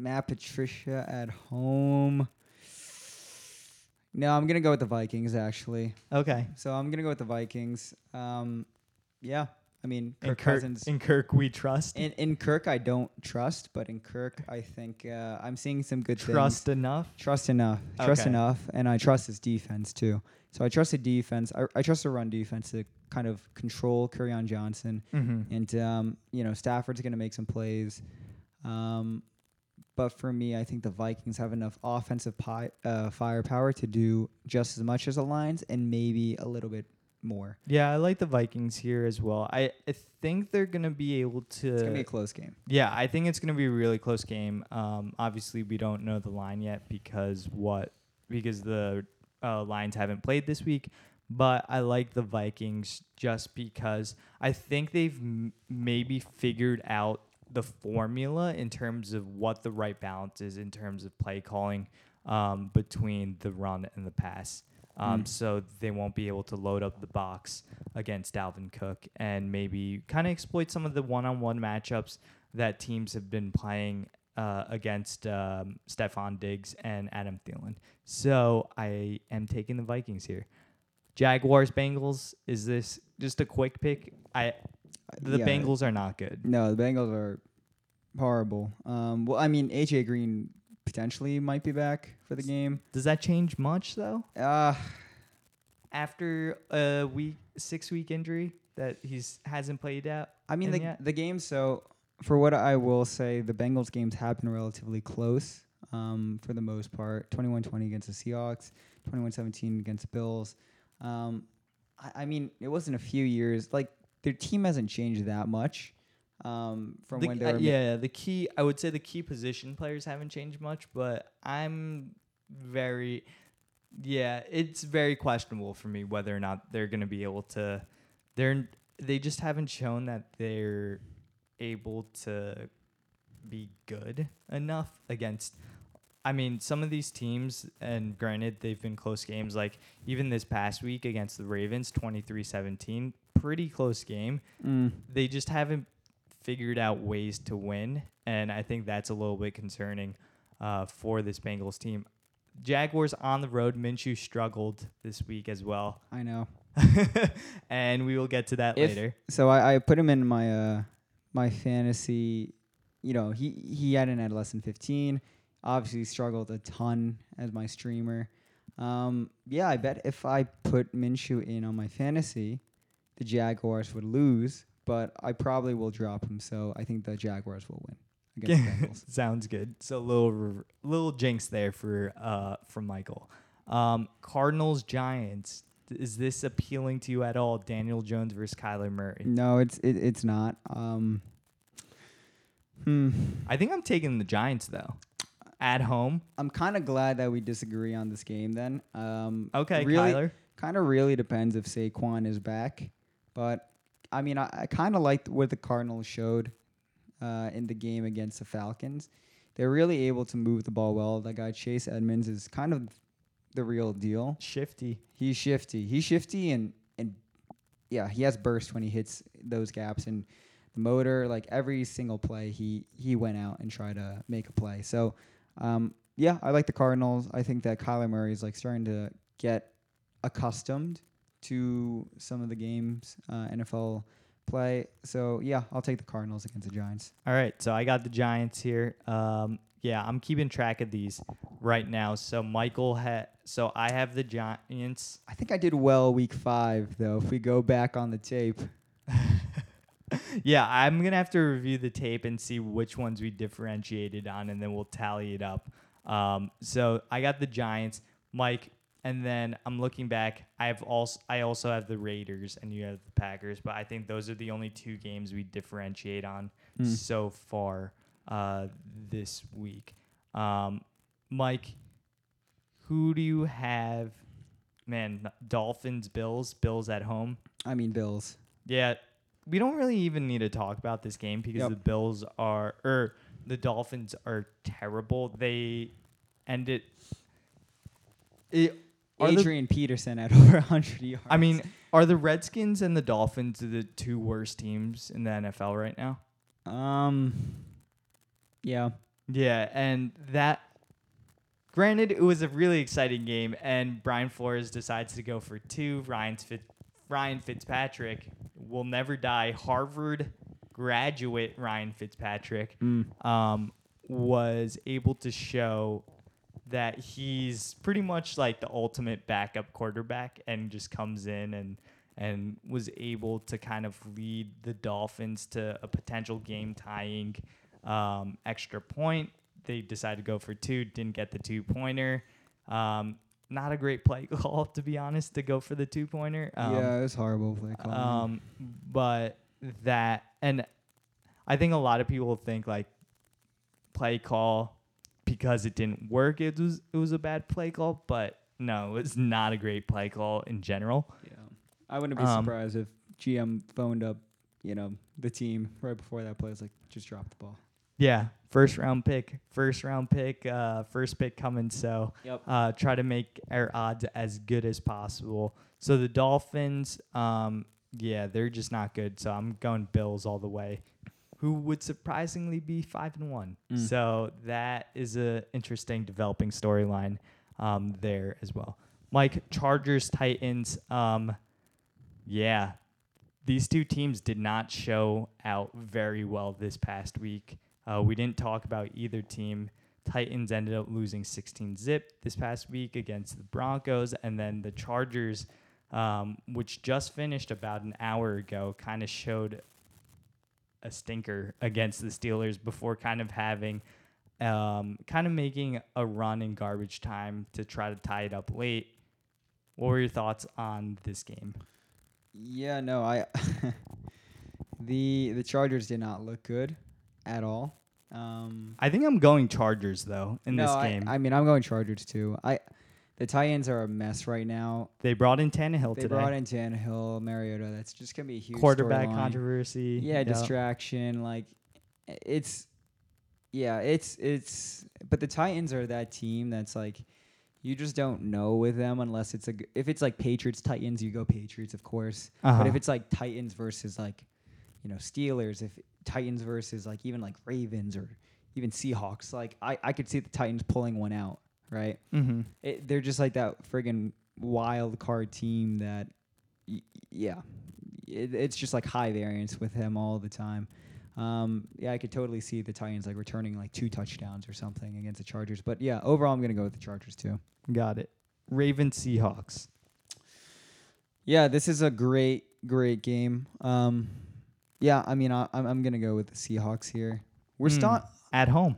Matt Patricia at home. No, I'm gonna go with the Vikings actually. Okay. So I'm gonna go with the Vikings. Um, yeah, I mean In Kirk Kirk, Cousins. in Kirk, we trust. In, in Kirk, I don't trust, but in Kirk, I think uh, I'm seeing some good things. trust things. enough. Trust enough. Trust enough, and I trust his defense too. So I trust the defense. I, I trust the run defense to kind of control Kerryon Johnson, Mm-hmm. and um, you know Stafford's going to make some plays. Um, but for me, I think the Vikings have enough offensive pi- uh, firepower to do just as much as the Lions, and maybe a little bit more. Yeah, I like the Vikings here as well. I, I think they're gonna be able to. It's gonna be a close game. Yeah, I think it's going to be a really close game. Um, obviously, we don't know the line yet because what because the uh, Lions haven't played this week. But I like the Vikings just because I think they've m- maybe figured out the formula in terms of what the right balance is in terms of play calling um, between the run and the pass. Um, Mm. So they won't be able to load up the box against Dalvin Cook and maybe kind of exploit some of the one-on-one matchups that teams have been playing uh, against um, Stefon Diggs and Adam Thielen. So I am taking the Vikings here. Jaguars Bengals is this just a quick pick? I the Yeah. Bengals are not good. No, the Bengals are horrible. Um, well, I mean, AJ Green potentially might be back for the game. Does that change much though? Uh, After a week six week injury that he's hasn't played out. I mean, the yet? the game. So, for what I will say, the Bengals games have been relatively close um, for the most part. 21-20 against the Seahawks, 21-17 against the Bills. Um, I, I mean, it wasn't a few years. Like their team hasn't changed that much um, from The- when they uh, were. yeah, the key I would say the key position players haven't changed much, but I'm very yeah, it's very questionable for me whether or not they're going to be able to they're they just haven't shown that they're able to be good enough against I mean, some of these teams, and granted, they've been close games. Like even this past week against the Ravens, 23-17, pretty close game Mm, they just haven't figured out ways to win, and I think that's a little bit concerning uh, for this Bengals team. Jaguars on the road. Minshew struggled this week as well, I know. and we will get to that If- later. So I, I put him in my uh my fantasy. You know, he he had an less fifteen. Obviously, struggled a ton as my streamer. Um, yeah, I bet if I put Minshew in on my fantasy, the Jaguars would lose. But I probably will drop him, so I think the Jaguars will win against the Bengals. Sounds good. So little little jinx there for uh from Michael. Um, Cardinals Giants. Is this appealing to you at all? Daniel Jones versus Kyler Murray. No, it's it, it's not. Um, hmm. I think I'm taking the Giants though. At home. I'm kind of glad that we disagree on this game. Then, um, Okay, really, Kyler. kind of really depends if Saquon is back. But I mean, I, I kind of liked what the Cardinals showed uh, in the game against the Falcons. They're really able to move the ball well. That guy Chase Edmonds is kind of the real deal. Shifty. He's shifty. He's shifty and and yeah, he has burst when he hits those gaps and the motor. Like every single play, he he went out and tried to make a play. So um, yeah, I like the Cardinals. I think that Kyler Murray is like starting to get accustomed to some of the games uh, NFL play. So yeah, I'll take the Cardinals against the Giants. All right, so I got the Giants here. Um, yeah, I'm keeping track of these right now. So Michael had, so I have the Giants. I think I did well week five though. If we go back on the tape, yeah, I'm gonna have to review the tape and see which ones we differentiated on, and then we'll tally it up. Um, so I got the Giants, Mike, and then I'm looking back. I have also I also have the Raiders, and you have the Packers. But I think those are the only two games we differentiate on so far uh, this week. Um, Mike, who do you have? Man, Dolphins, Bills, Bills at home. I mean Bills. Yeah, we don't really even need to talk about this game because Yep. the Bills are or the Dolphins are terrible. They ended. It, the- Adrian Peterson at over 100 yards. I mean, are the Redskins and the Dolphins the two worst teams in the NFL right now? um, yeah, Yeah, and that. Granted, it was a really exciting game, and Brian Flores decides to go for two. Ryan, Fit, Ryan Fitzpatrick will never die. Harvard graduate Ryan Fitzpatrick um, was able to show that he's pretty much like the ultimate backup quarterback, and just comes in and and was able to kind of lead the Dolphins to a potential game tying um, extra point. They decided to go for two, didn't get the two pointer. Um, not a great play call, to be honest, to go for the two pointer. Um, yeah, it was horrible play call. um, but that, and I think a lot of people think like play call because it didn't work. It was it was a bad play call, but no, it's not a great play call in general. yeah, I wouldn't be um, surprised if GM phoned up, you know, the team right before that play. It's like just drop the ball. Yeah, first round pick, first round pick, uh, first pick coming. So Yep. uh, try to make our odds as good as possible. So the Dolphins, um, yeah, they're just not good. So I'm going Bills all the way, who would surprisingly be five and one. So that is a interesting developing storyline um, there as well. Mike, Chargers, Titans. Um, yeah, these two teams did not show out very well this past week. Uh, we didn't talk about either team. Titans ended up losing 16 zip this past week against the Broncos, and then the Chargers, um, which just finished about an hour ago, kind of showed a stinker against the Steelers before kind of having, um, kind of making a run in garbage time to try to tie it up late. What were your thoughts on this game? Yeah, no, I the the Chargers did not look good at all. Um, I think I'm going Chargers though in no, this I- game. I, mean, I'm going Chargers too. I the Titans are a mess right now. they brought in Tannehill They today. brought in Tannehill, Mariota. That's just gonna be a huge quarterback controversy. Yeah, distraction. Like it's yeah, it's it's. But the Titans are that team that's like. You just don't know with them unless it's a g- if it's like Patriots Titans you go Patriots of course but Uh-huh. if it's like Titans versus like you know Steelers if Titans versus like even like Ravens or even Seahawks like I I could see the Titans pulling one out right Mm-hmm. it, they're just like that friggin' wild card team that, y- yeah, it, it's just like high variance with him all the time. Um, yeah, I could totally see the Titans like returning like two touchdowns or something against the Chargers. But yeah, overall, I'm gonna go with the Chargers too. Got it. Ravens Seahawks. Yeah, this is a great, great game. Um, yeah, I mean, I, I'm I'm gonna go with the Seahawks here. We're Mm. still At home.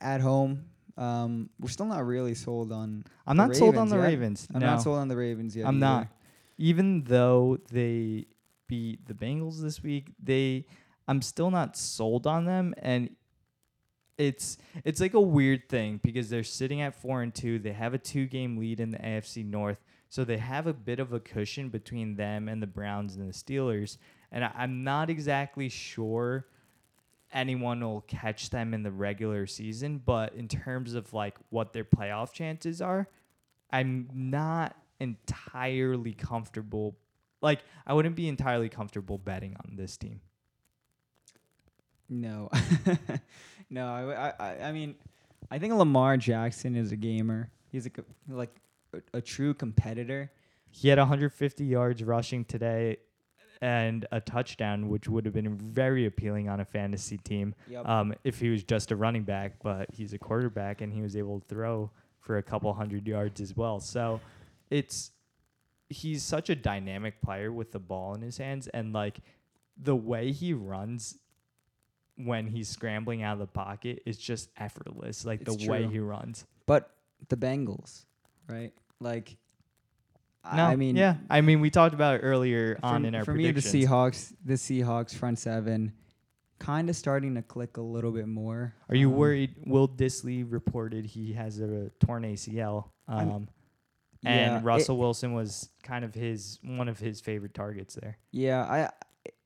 at home. Um, we're still not really sold on. I'm the not sold on the yet. Ravens. I'm no. not sold on the Ravens yet. I'm either. not. Even though they beat the Bengals this week, they I'm still not sold on them and it's it's like a weird thing because they're sitting at 4 and 2. They have a 2-game lead in the AFC North. So they have a bit of a cushion between them and the Browns and the Steelers. And I, I'm not exactly sure anyone will catch them in the regular season, but in terms of like what their playoff chances are, I'm not entirely comfortable. Like I wouldn't be entirely comfortable betting on this team. No, no. I, I, I mean, I think Lamar Jackson is a gamer. He's a co- like a, a true competitor. He had 150 yards rushing today and a touchdown, which would have been very appealing on a fantasy team Yep. um, if he was just a running back. But he's a quarterback, and he was able to throw for a couple hundred yards as well. So it's he's such a dynamic player with the ball in his hands, and like the way he runs when he's scrambling out of the pocket is just effortless. Like It's the way he runs. But the Bengals, right? Like, No, I mean, yeah. I mean, we talked about it earlier for, on in our for me, the. Seahawks, the Seahawks front seven, kind of starting to click a little bit more. Are you Um, worried? Will Dissly reported he has a torn ACL, um, yeah, and it- Russell Wilson was kind of his one of his favorite targets there. Yeah, I.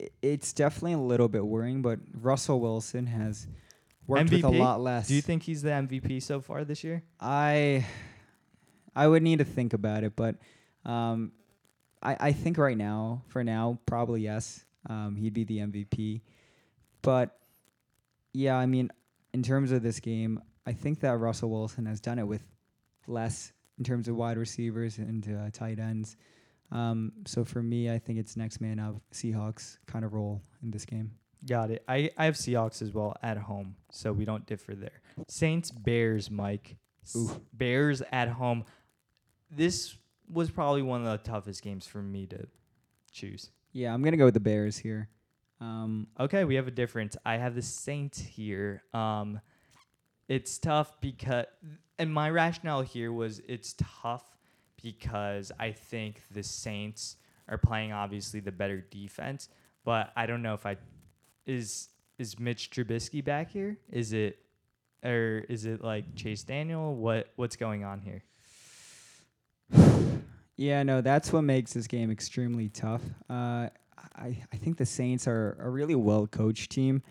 i- It's definitely a little bit worrying, but Russell Wilson has worked with a lot less. Do you think he's the MVP so far this year? I I would need to think about it, but um, I I think right now, for now, probably yes. Um, he'd be the MVP, but yeah, I mean, in terms of this game, I think that Russell Wilson has done it with less in terms of wide receivers and uh, tight ends. Um, so for me, I think it's next man up Seahawks kind of role in this game. Got it. I, I have Seahawks as well at home, so we don't differ there. Saints Bears, Mike. Ooh. Bears at home. This was probably one of the toughest games for me to choose. Yeah, I'm gonna go with the Bears here. Um, Okay, we have a difference. I have the Saints here. Um, it's tough because, and my rationale here was it's tough because I think the Saints are playing obviously the better defense, but I don't know if I is is Mitch Trubisky back here? Is it or is it like Chase Daniel? What what's going on here? Yeah, no, that's what makes this game extremely tough. Uh, I I think the Saints are a really well coached team,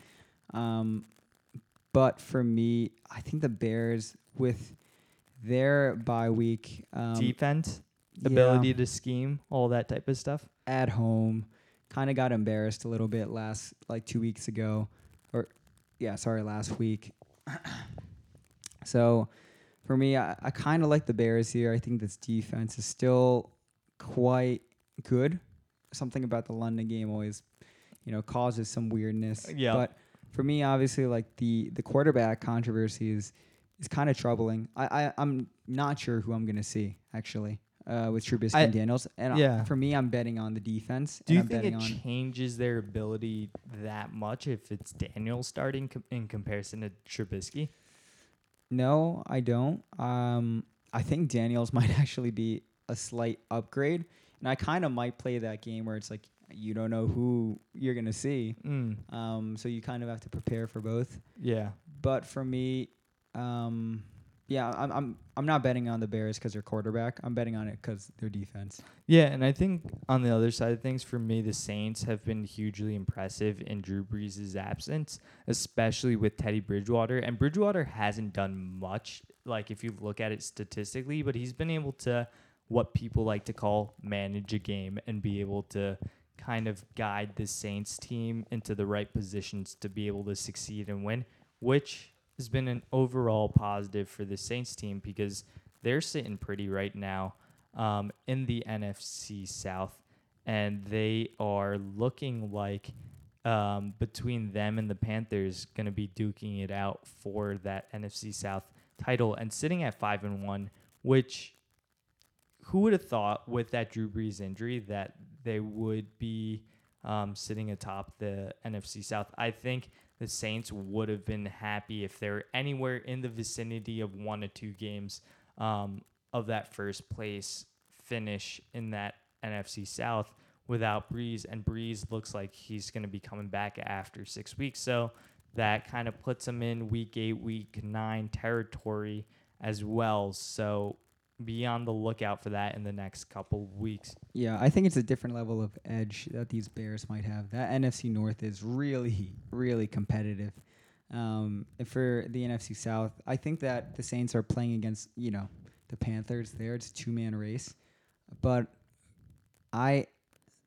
um, but for me, I think the Bears with their bye week um, Defense, yeah, ability to scheme, all that type of stuff. at home, kind of got embarrassed a little bit last like two weeks ago, or yeah, sorry, last week. so for me, I, I kind of like the Bears here. I think this defense is still quite good. Something about the London game always, you know, causes some weirdness. Yeah. But for me, obviously, like the the quarterback controversy is is kind of troubling. I, I I'm not sure who I'm gonna see actually uh, with Trubisky I- and Daniels. And yeah. yeah. for me, I'm betting on the defense. Do you I'm think it changes their ability that much if it's Daniel starting com- in comparison to Trubisky? No, I don't. Um, I think Daniels might actually be a slight upgrade, and I kind of might play that game where it's like you don't know who you're gonna see, Mm, um, so you kind of have to prepare for both. yeah. But for me, um, yeah, I'm I'm I'm not betting on the Bears because they're quarterback. I'm betting on it because their defense. Yeah, and I think on the other side of things, for me, the Saints have been hugely impressive in Drew Brees' absence, especially with Teddy Bridgewater. And Bridgewater hasn't done much, like if you look at it statistically, but he's been able to, what people like to call, manage a game and be able to kind of guide the Saints team into the right positions to be able to succeed and win, which has been an overall positive for the Saints team because they're sitting pretty right now um, in the NFC South, and they are looking like um, between them and the Panthers going to be duking it out for that NFC South title and sitting at five and one, which who would have thought with that Drew Brees injury that they would be um, sitting atop the NFC South? I think the Saints would have been happy if they're anywhere in the vicinity of one or two games um, of that first place finish in that NFC South without Brees. And Brees looks like he's going to be coming back after six weeks. So that kind of puts him in week eight, week nine territory as well. So be on the lookout for that in the next couple weeks. Yeah, I think it's a different level of edge that these Bears might have. That NFC North is really, really competitive. Um, for the NFC South, I think that the Saints are playing against, you know, the Panthers there. It's a two man race, but I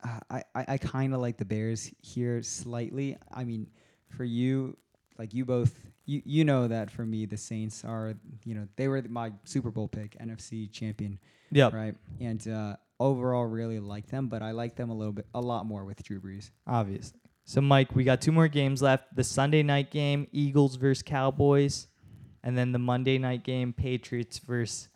I I, I kind of like the Bears here slightly. I mean, for you, like you both. You, you know that for me the Saints are you know they were my Super Bowl pick NFC champion Yep. right and uh, overall really like them but I like them a little bit a lot more with Drew Brees Obviously. So, Mike, we got two more games left. The Sunday night game, Eagles versus Cowboys, and then the Monday night game, Patriots versus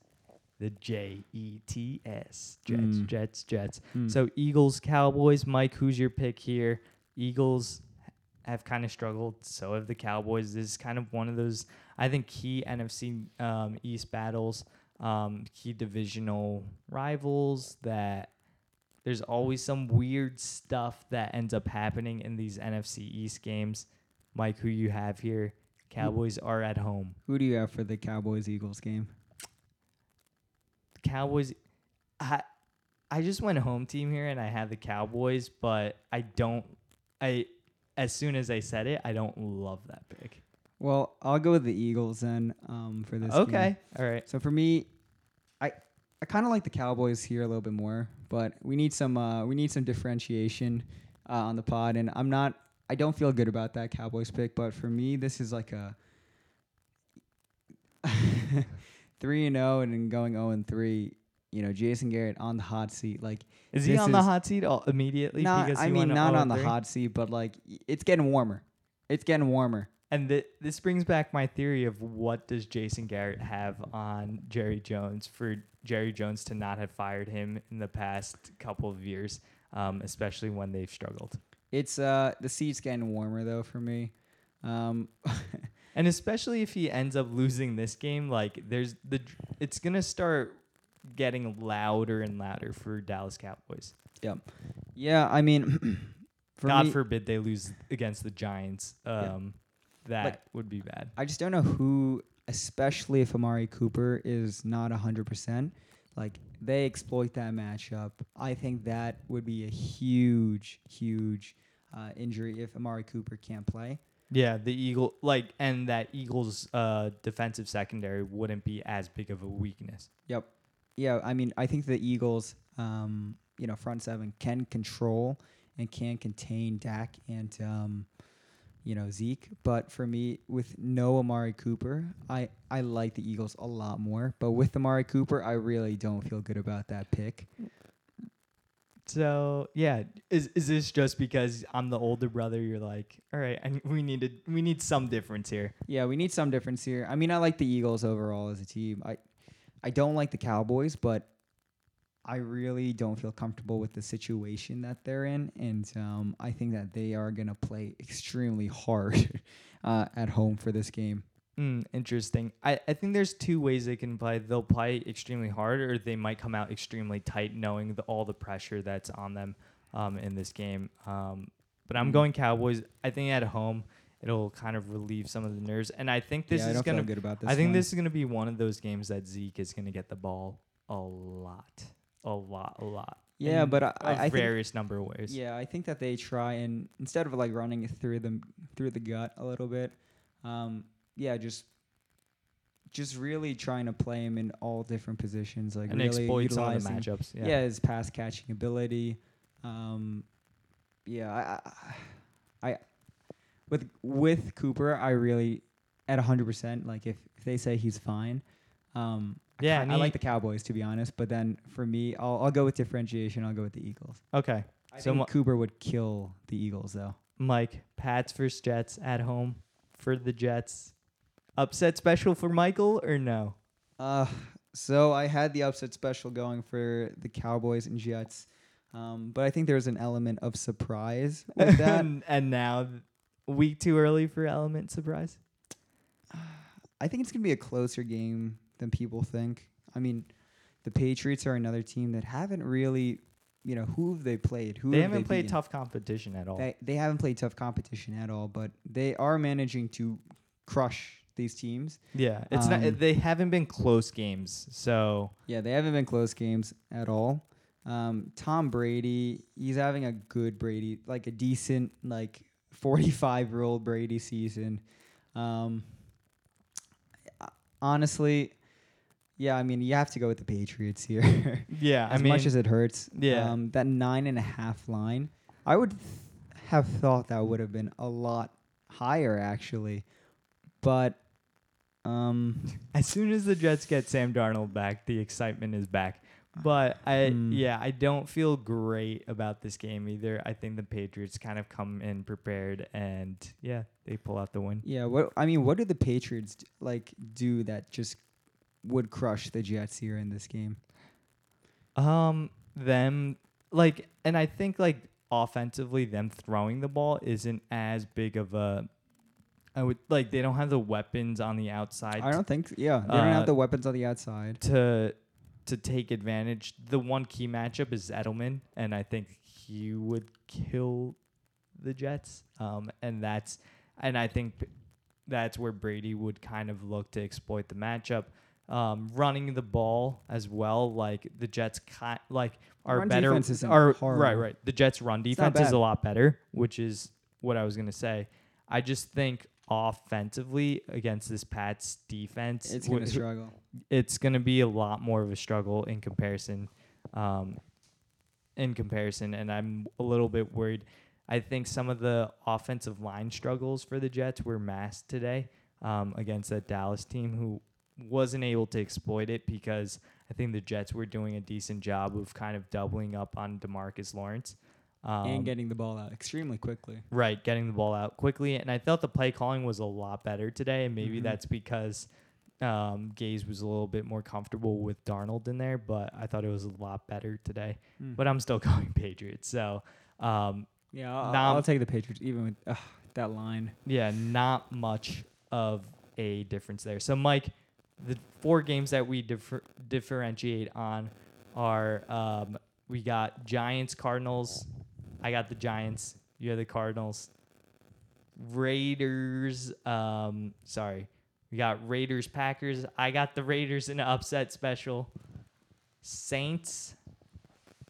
the J E T S. Jets, Mm. Jets, Jets. Hmm. So, Eagles, Cowboys. Mike, who's your pick here? Eagles have kind of struggled. So have the Cowboys. This is kind of one of those, I think, key NFC um, East battles, um, key divisional rivals that there's always some weird stuff that ends up happening in these NFC East games. Mike, who you have here? Cowboys are at home. who do you have for the Cowboys Eagles game Cowboys, I, I just went home team here and I had the Cowboys, but I don't. I as soon as I said it, I don't love that pick. well I'll go with the Eagles then um, for this game. Okay, all right. So for me, I I kind of like the Cowboys here a little bit more, but we need some uh, we need some differentiation uh, on the pod, and I'm not I don't feel good about that Cowboys pick, but for me this is like a three and zero, and then going zero and three. You know, Jason Garrett on the hot seat, like Is he on the hot seat all, immediately? not. I mean, not on the 0-3? hot seat, but like it's getting warmer. It's getting warmer. And th- this brings back my theory of what does Jason Garrett have on Jerry Jones for Jerry Jones to not have fired him in the past couple of years, um, especially when they've struggled. It's uh the seat's getting warmer though for me. Um, And especially if he ends up losing this game, like there's the it's gonna start getting louder and louder for Dallas Cowboys. Yep. Yeah, I mean, for God me, forbid they lose against the Giants. Um, that Like- would be bad. I just don't know who, especially if Amari Cooper is not hundred percent. Like they exploit that matchup. I think that would be a huge, huge uh, injury if Amari Cooper can't play. Yeah, the Eagle like and that Eagles uh defensive secondary wouldn't be as big of a weakness. Yep. Yeah, I mean, I think the Eagles, um, you know, front seven can control and can contain Dak and, um, you know, Zeke. But for me, with no Amari Cooper, I, I like the Eagles a lot more. But with Amari Cooper, I really don't feel good about that pick. So yeah, is is this just because I'm the older brother? You're like, all right, I, we need to we need some difference here. Yeah, we need some difference here. I mean, I like the Eagles overall as a team. I, I don't like the Cowboys, but I really don't feel comfortable with the situation that they're in, and um, I think that they are gonna play extremely hard uh, at home for this game. Mm, interesting. I, I think there's two ways they can play. They'll play extremely hard, or they might come out extremely tight, knowing the, all the pressure that's on them um, in this game. Um, but I'm Mm. going Cowboys. I think at home it'll kind of relieve some of the nerves, and I think this yeah, is gonna feel good about this. I think one. this is going to be one of those games that Zeke is going to get the ball a lot, a lot, a lot. Yeah, but I- I think- various number of ways. Yeah, I think that they try and instead of like running through them through the gut a little bit, um, yeah, just just really trying to play him in all different positions, like and really exploit some of the utilizing- matchups. Yeah. Yeah. his pass catching ability. Um, yeah, I, I, I, with with Cooper, I really at hundred percent. Like if, if they say he's fine, um, I Yeah, ki- I like the Cowboys to be honest. But then for me, I'll I'll go with differentiation. I'll go with the Eagles. Okay. I So think Cooper would kill the Eagles though. Mike, Pats versus Jets at home for the Jets. Upset special for Michael or no? Uh, so I had the upset special going for the Cowboys and Jets, um, but I think there's an element of surprise with that. and, and now, week too early for element surprise. I think it's gonna be a closer game than people think. I mean, the Patriots are another team that haven't really, you know, who have they played? Who they have haven't played beaten? tough competition at all. They they haven't played tough competition at all, but they are managing to crush these teams. yeah, it's Um, not. They haven't been close games, so Yeah, they haven't been close games at all. Um, Tom Brady, he's having a good Brady, like a decent, like 45 year old Brady season. Um, honestly, Yeah, I mean, you have to go with the Patriots here. Yeah, as I mean, much as it hurts. Yeah. Um, that nine and a half line, I would th- have thought that would have been a lot higher actually, but um, as soon as the Jets get Sam Darnold back, the excitement is back. But I, Hmm. yeah, I don't feel great about this game either. I think the Patriots kind of come in prepared, and yeah, they pull out the win. yeah. What I mean, what do the Patriots d- like do that just would crush the Jets here in this game? Um, them like, and I think like offensively, them throwing the ball isn't as big of a. I would like they don't have the weapons on the outside I don't think. Yeah, they don't Uh, have the weapons on the outside. to to take advantage. The one key matchup is Edelman, and I think he would kill the Jets. Um, and that's and I think that's where Brady would kind of look to exploit the matchup. Um, running the ball as well, like the Jets, ki- like are Run better. are right, right. The Jets' run defense is a lot better, which is what I was gonna say. I just think offensively against this Pats defense, It's gonna struggle. it's going to be a lot more of a struggle in comparison um, in comparison and i'm a little bit worried i think some of the offensive line struggles for the jets were masked today um, against that dallas team who wasn't able to exploit it because i think the jets were doing a decent job of kind of doubling up on demarcus lawrence um, and getting the ball out extremely quickly. Right, getting the ball out quickly, and I felt the play calling was a lot better today, and maybe Mhm. that's because um, Gase was a little bit more comfortable with Darnold in there, but I thought it was a lot better today. Mm. But I'm still going Patriots, so um, Yeah, I'll, Nam- I'll take the Patriots even with that line. yeah, not much of a difference there. So, Mike, the four games that we differ- differentiate on are um, we got Giants, Cardinals. I got the Giants. You have the Cardinals. Raiders. Um, sorry, we got Raiders, Packers. I got the Raiders in an upset special. Saints.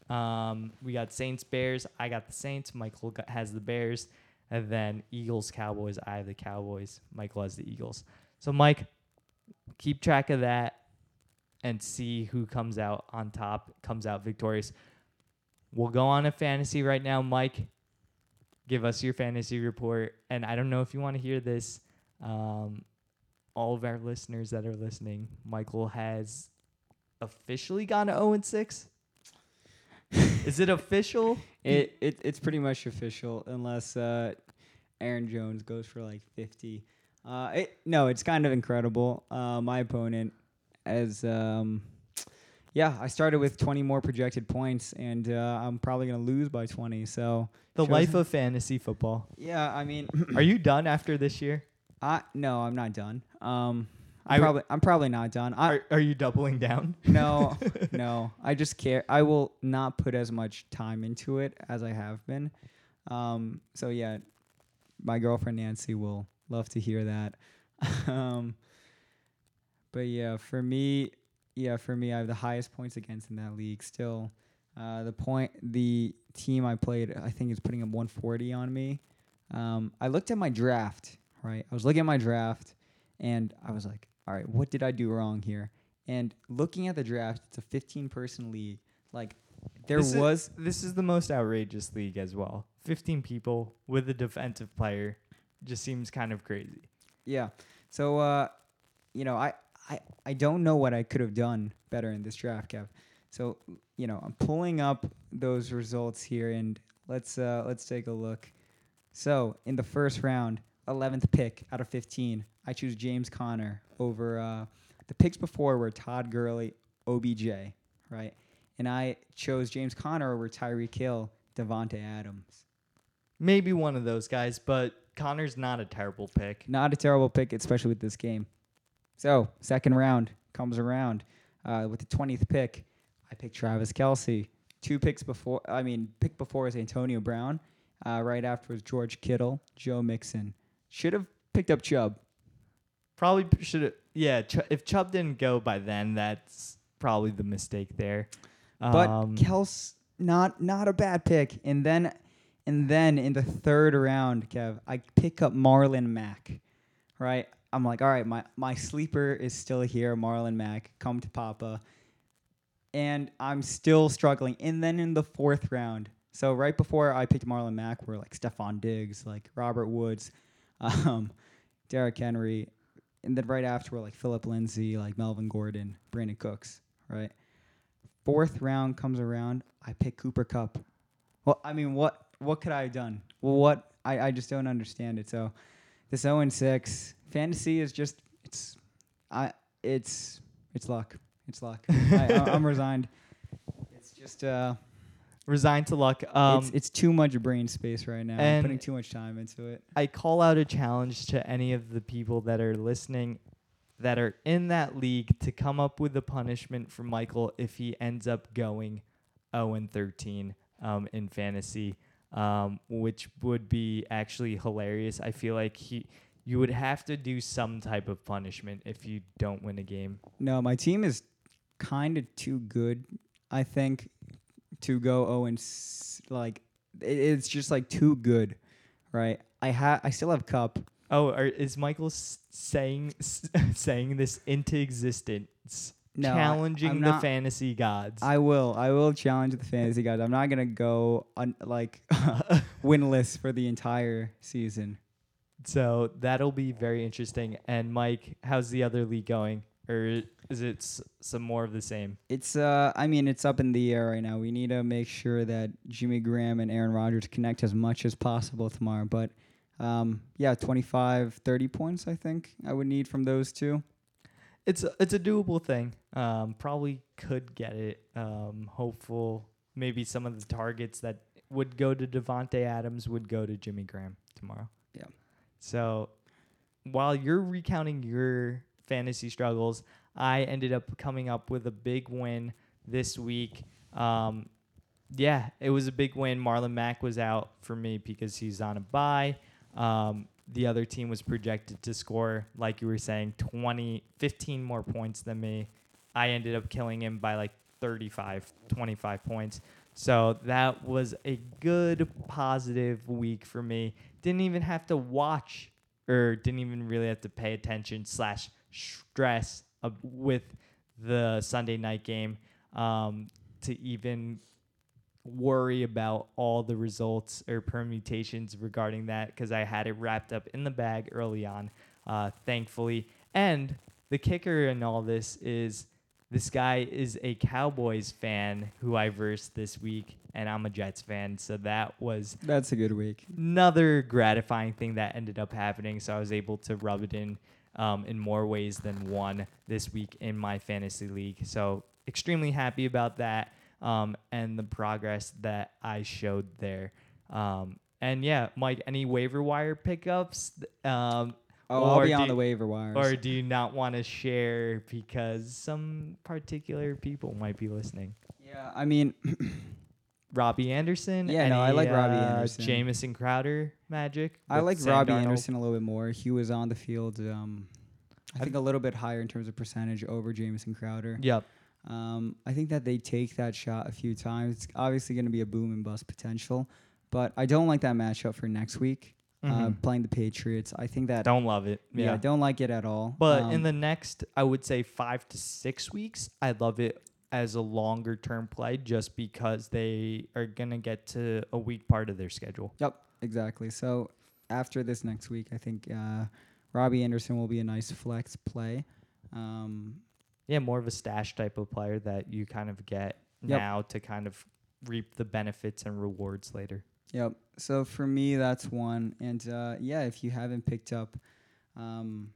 Um, we got Saints, Bears. I got the Saints. Michael has the Bears. And then Eagles, Cowboys. I have the Cowboys. Michael has the Eagles. So, Mike, keep track of that and see who comes out on top, comes out victorious. We'll go on a fantasy right now, Mike. Give us your fantasy report. And I don't know if you want to hear this. Um, all of our listeners that are listening, Michael has officially gone to 0 and 6. Is it official? It, it it's pretty much official unless uh, Aaron Jones goes for like 50. Uh, it, no, it's kind of incredible. Uh, my opponent, as um, yeah, I started with 20 more projected points, and uh, I'm probably gonna lose by 20. So The life of fantasy football. yeah, I mean, Are you done after this year? I no, I'm not done. Um, I I'm w- probably I'm probably not done. I, Are, are you doubling down? no, no. I just care. I will not put as much time into it as I have been. Um, so yeah, my girlfriend Nancy will love to hear that. um, but yeah, for me, yeah, for me, I have the highest points against in that league. Still, uh, the point, the team I played, I think is putting up 140 on me. Um, I looked at my draft. Right, I was looking at my draft, and I was like, all right, what did I do wrong here? And looking at the draft, it's a 15 person league. Like there This is- was this is the most outrageous league as well. 15 people with a defensive player just seems kind of crazy. yeah. So uh, you know, I I I don't know what I could have done better in this draft, Kev. So you know, I'm pulling up those results here, and let's uh, let's take a look. So in the first round, 11th pick out of 15, I choose James Conner over uh, the picks before were Todd Gurley, OBJ, right? And I chose James Conner over Tyreek Hill, Davante Adams. Maybe one of those guys, but Conner's not a terrible pick. Not a terrible pick, especially with this game. So, second round comes around uh, with the 20th pick. I picked Travis Kelce. Two picks before, I mean, pick before is Antonio Brown. Uh, right after was George Kittle, Joe Mixon. Should have picked up Chubb. Probably should have. Yeah, Ch- if Chubb didn't go by then, that's probably the mistake there. But Um, Kels, not not a bad pick. And then, and then in the third round, Kev, I pick up Marlon Mack. Right, I'm like, all right, my my sleeper is still here, Marlon Mack. Come to Papa, and I'm still struggling. And then in the fourth round, so right before I picked Marlon Mack, were like Stefon Diggs, like Robert Woods, um, Derrick Henry, and then right after were like Phillip Lindsay, like Melvin Gordon, Brandin Cooks, right? Fourth round comes around, I pick Cooper Kupp. Well, I mean, what what could I have done? Well, what I, I just don't understand it. So this 0 and 6 fantasy is just it's I it's it's luck. It's luck. I, I'm resigned. It's just uh, Resigned to luck. Um, it's it's too much brain space right now. I'm putting too much time into it. I call out a challenge to any of the people that are listening that are in that league to come up with a punishment for Michael if he ends up going 0 and 13 um, in fantasy, um, which would be actually hilarious. I feel like he you would have to do some type of punishment if you don't win a game. No, my team is kind of too good. I think to go 0 and s- like it, it's just like too good, right? I ha I still have Kupp. Oh, are, is Michael s- saying s- saying this into existence? No, challenging I'm the not- fantasy gods. I will. I will challenge the fantasy gods. I'm not gonna go un- like winless for the entire season. So that'll be very interesting. And Mike, how's the other league going? Or is it s- some more of the same? It's uh I mean it's up in the air right now. We need to make sure that Jimmy Graham and Aaron Rodgers connect as much as possible tomorrow. But um yeah, 25 30 points I think I would need from those two. It's a, it's a doable thing. Um, probably could get it. Um, hopeful maybe some of the targets that would go to Davante Adams would go to Jimmy Graham tomorrow. Yeah. So while you're recounting your fantasy struggles, I ended up coming up with a big win this week. Um, yeah, it was a big win. Marlon Mack was out for me because he's on a bye. Um, the other team was projected to score, like you were saying, 20, 15 more points than me. I ended up killing him by like 35, 25 points. So that was a good positive week for me. Didn't even have to watch or didn't even really have to pay attention slash stress uh, with the Sunday night game um, to even worry about all the results or permutations regarding that because I had it wrapped up in the bag early on, uh, thankfully. And the kicker in all this is this guy is a Cowboys fan who I versed this week, and I'm a Jets fan. So that was That's a good week. another gratifying thing that ended up happening. So I was able to rub it in um, in more ways than one this week in my fantasy league. So extremely happy about that um, and the progress that I showed there. Um, and yeah, Mike, any waiver wire pickups? Um, Oh, I'll be on the waiver wires. Or do you not want to share because some particular people might be listening? yeah, I mean Robby Anderson. Yeah, no, I any, like Robby uh, Anderson. Jamison Crowder magic. I like Sam Robby Darnold? Anderson a little bit more. He was on the field um I think a little bit higher in terms of percentage over Jamison Crowder. Yep. Um, I think that they take that shot a few times. It's obviously going to be a boom and bust potential, but I don't like that matchup for next week. Uh, Mhm. playing the Patriots, I think that Don't love it. yeah, Yeah. Don't like it at all. but in Um, the next, I would say five to six weeks, I love it as a longer term play just because they are going to get to a weak part of their schedule. Yep, exactly. So after this next week, I think uh, Robby Anderson will be a nice flex play. Um, Yeah, more of a stash type of player that you kind of get Yep. now to kind of reap the benefits and rewards later. Yep. So for me, that's one. And uh, yeah, if you haven't picked up, um,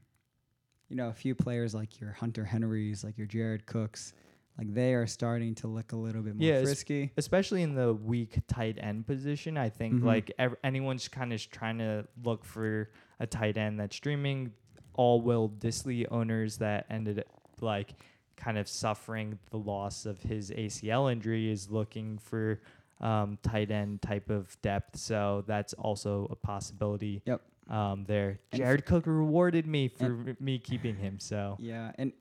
you know, a few players like your Hunter Henrys, like your Jared Cooks, like they are starting to look a little bit more Yeah, frisky. especially in the weak tight end position. I think Mhm. like ev- anyone's kind of trying to look for a tight end that's streaming. All Will Dissly owners that ended up like kind of suffering the loss of his ACL injury is looking for um, tight end type of depth. So that's also a possibility. Yep. Um, there, Jared Cook rewarded me for me keeping him. So Yeah, and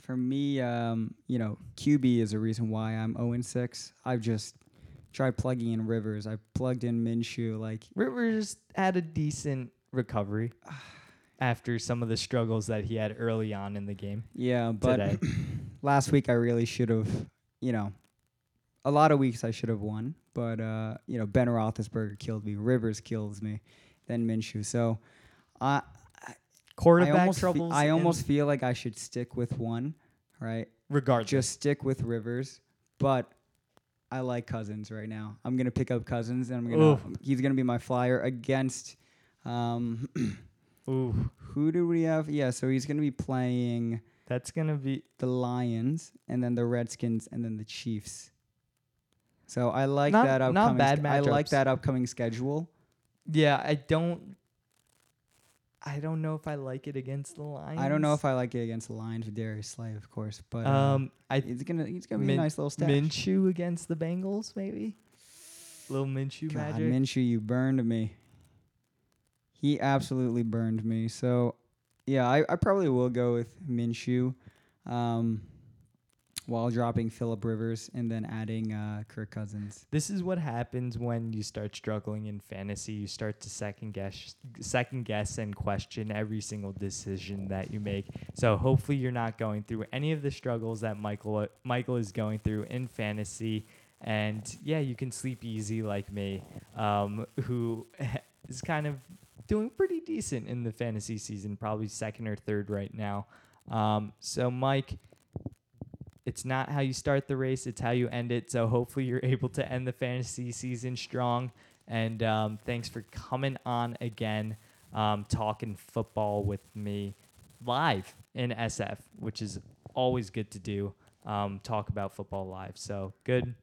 for me, um, you know, QB is a reason why I'm 0 and 6. I've just tried plugging in Rivers. I plugged in Minshew. Like, Rivers had a decent recovery. after some of the struggles that he had early on in the game. Yeah, but last week I really should have, you know, a lot of weeks I should have won, but uh, you know, Ben Roethlisberger killed me, Rivers kills me, then Minshew. So, I I Quarterback almost fe- troubles. I almost feel like I should stick with one, right? regardless. Just stick with Rivers, but I like Cousins right now. I'm gonna pick up Cousins, and I'm gonna Oof. he's gonna be my flyer against. Um, Ooh, who do we have? Yeah, so he's gonna be playing that's gonna be the Lions, and then the Redskins, and then the Chiefs. So I like Not- that not upcoming. bad sch- I like that upcoming schedule. yeah. I don't. I don't know if I like it against the Lions. I don't know if I like it against the Lions with Darius Slay, of course, but uh, Um, I he's gonna he's gonna be Min- a nice little stash. Minshew against the Bengals, maybe. Little Minshew God, magic. Minshew, you burned me. He absolutely burned me. So, yeah, I, I probably will go with Minshew, um, while dropping Philip Rivers and then adding uh, Kirk Cousins. this is what happens when you start struggling in fantasy. You start to second guess, second guess, and question every single decision that you make. So hopefully, you're not going through any of the struggles that Michael Michael is going through in fantasy. And yeah, you can sleep easy like me, um, who is kind of doing pretty decent in the fantasy season, probably second or third right now. Um, so Mike, it's not how you start the race, it's how you end it. So hopefully you're able to end the fantasy season strong. And um, thanks for coming on again, um, talking football with me live in SF, which is always good to do. Um, talk about football live. So good,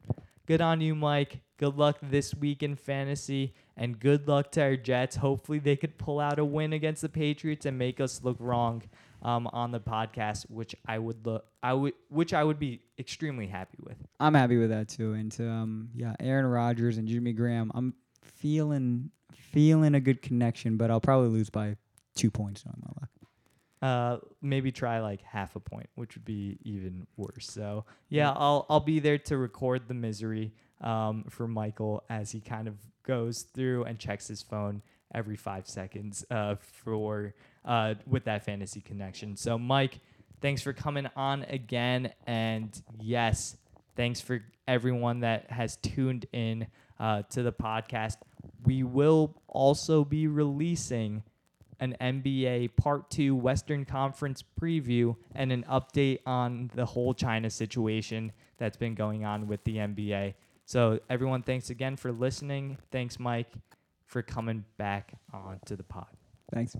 good on you, Mike. Good luck this week in fantasy, and good luck to our Jets. Hopefully they could pull out a win against the Patriots and make us look wrong um, on the podcast, which I would look, I would, which I would be extremely happy with. I'm happy with that too. And um, yeah, Aaron Rodgers and Jimmy Graham. I'm feeling feeling a good connection, but I'll probably lose by two points on my luck. Uh, maybe try like half a point, which would be even worse. So yeah, I'll I'll be there to record the misery um, for Michael as he kind of goes through and checks his phone every five seconds uh, for uh, with that fantasy connection. So Mike, thanks for coming on again, and yes, thanks for everyone that has tuned in uh, to the podcast. We will also be releasing an NBA Part 2 Western Conference preview and an update on the whole China situation that's been going on with the NBA. So, everyone, thanks again for listening. Thanks, Mike, for coming back on to the pod. Thanks.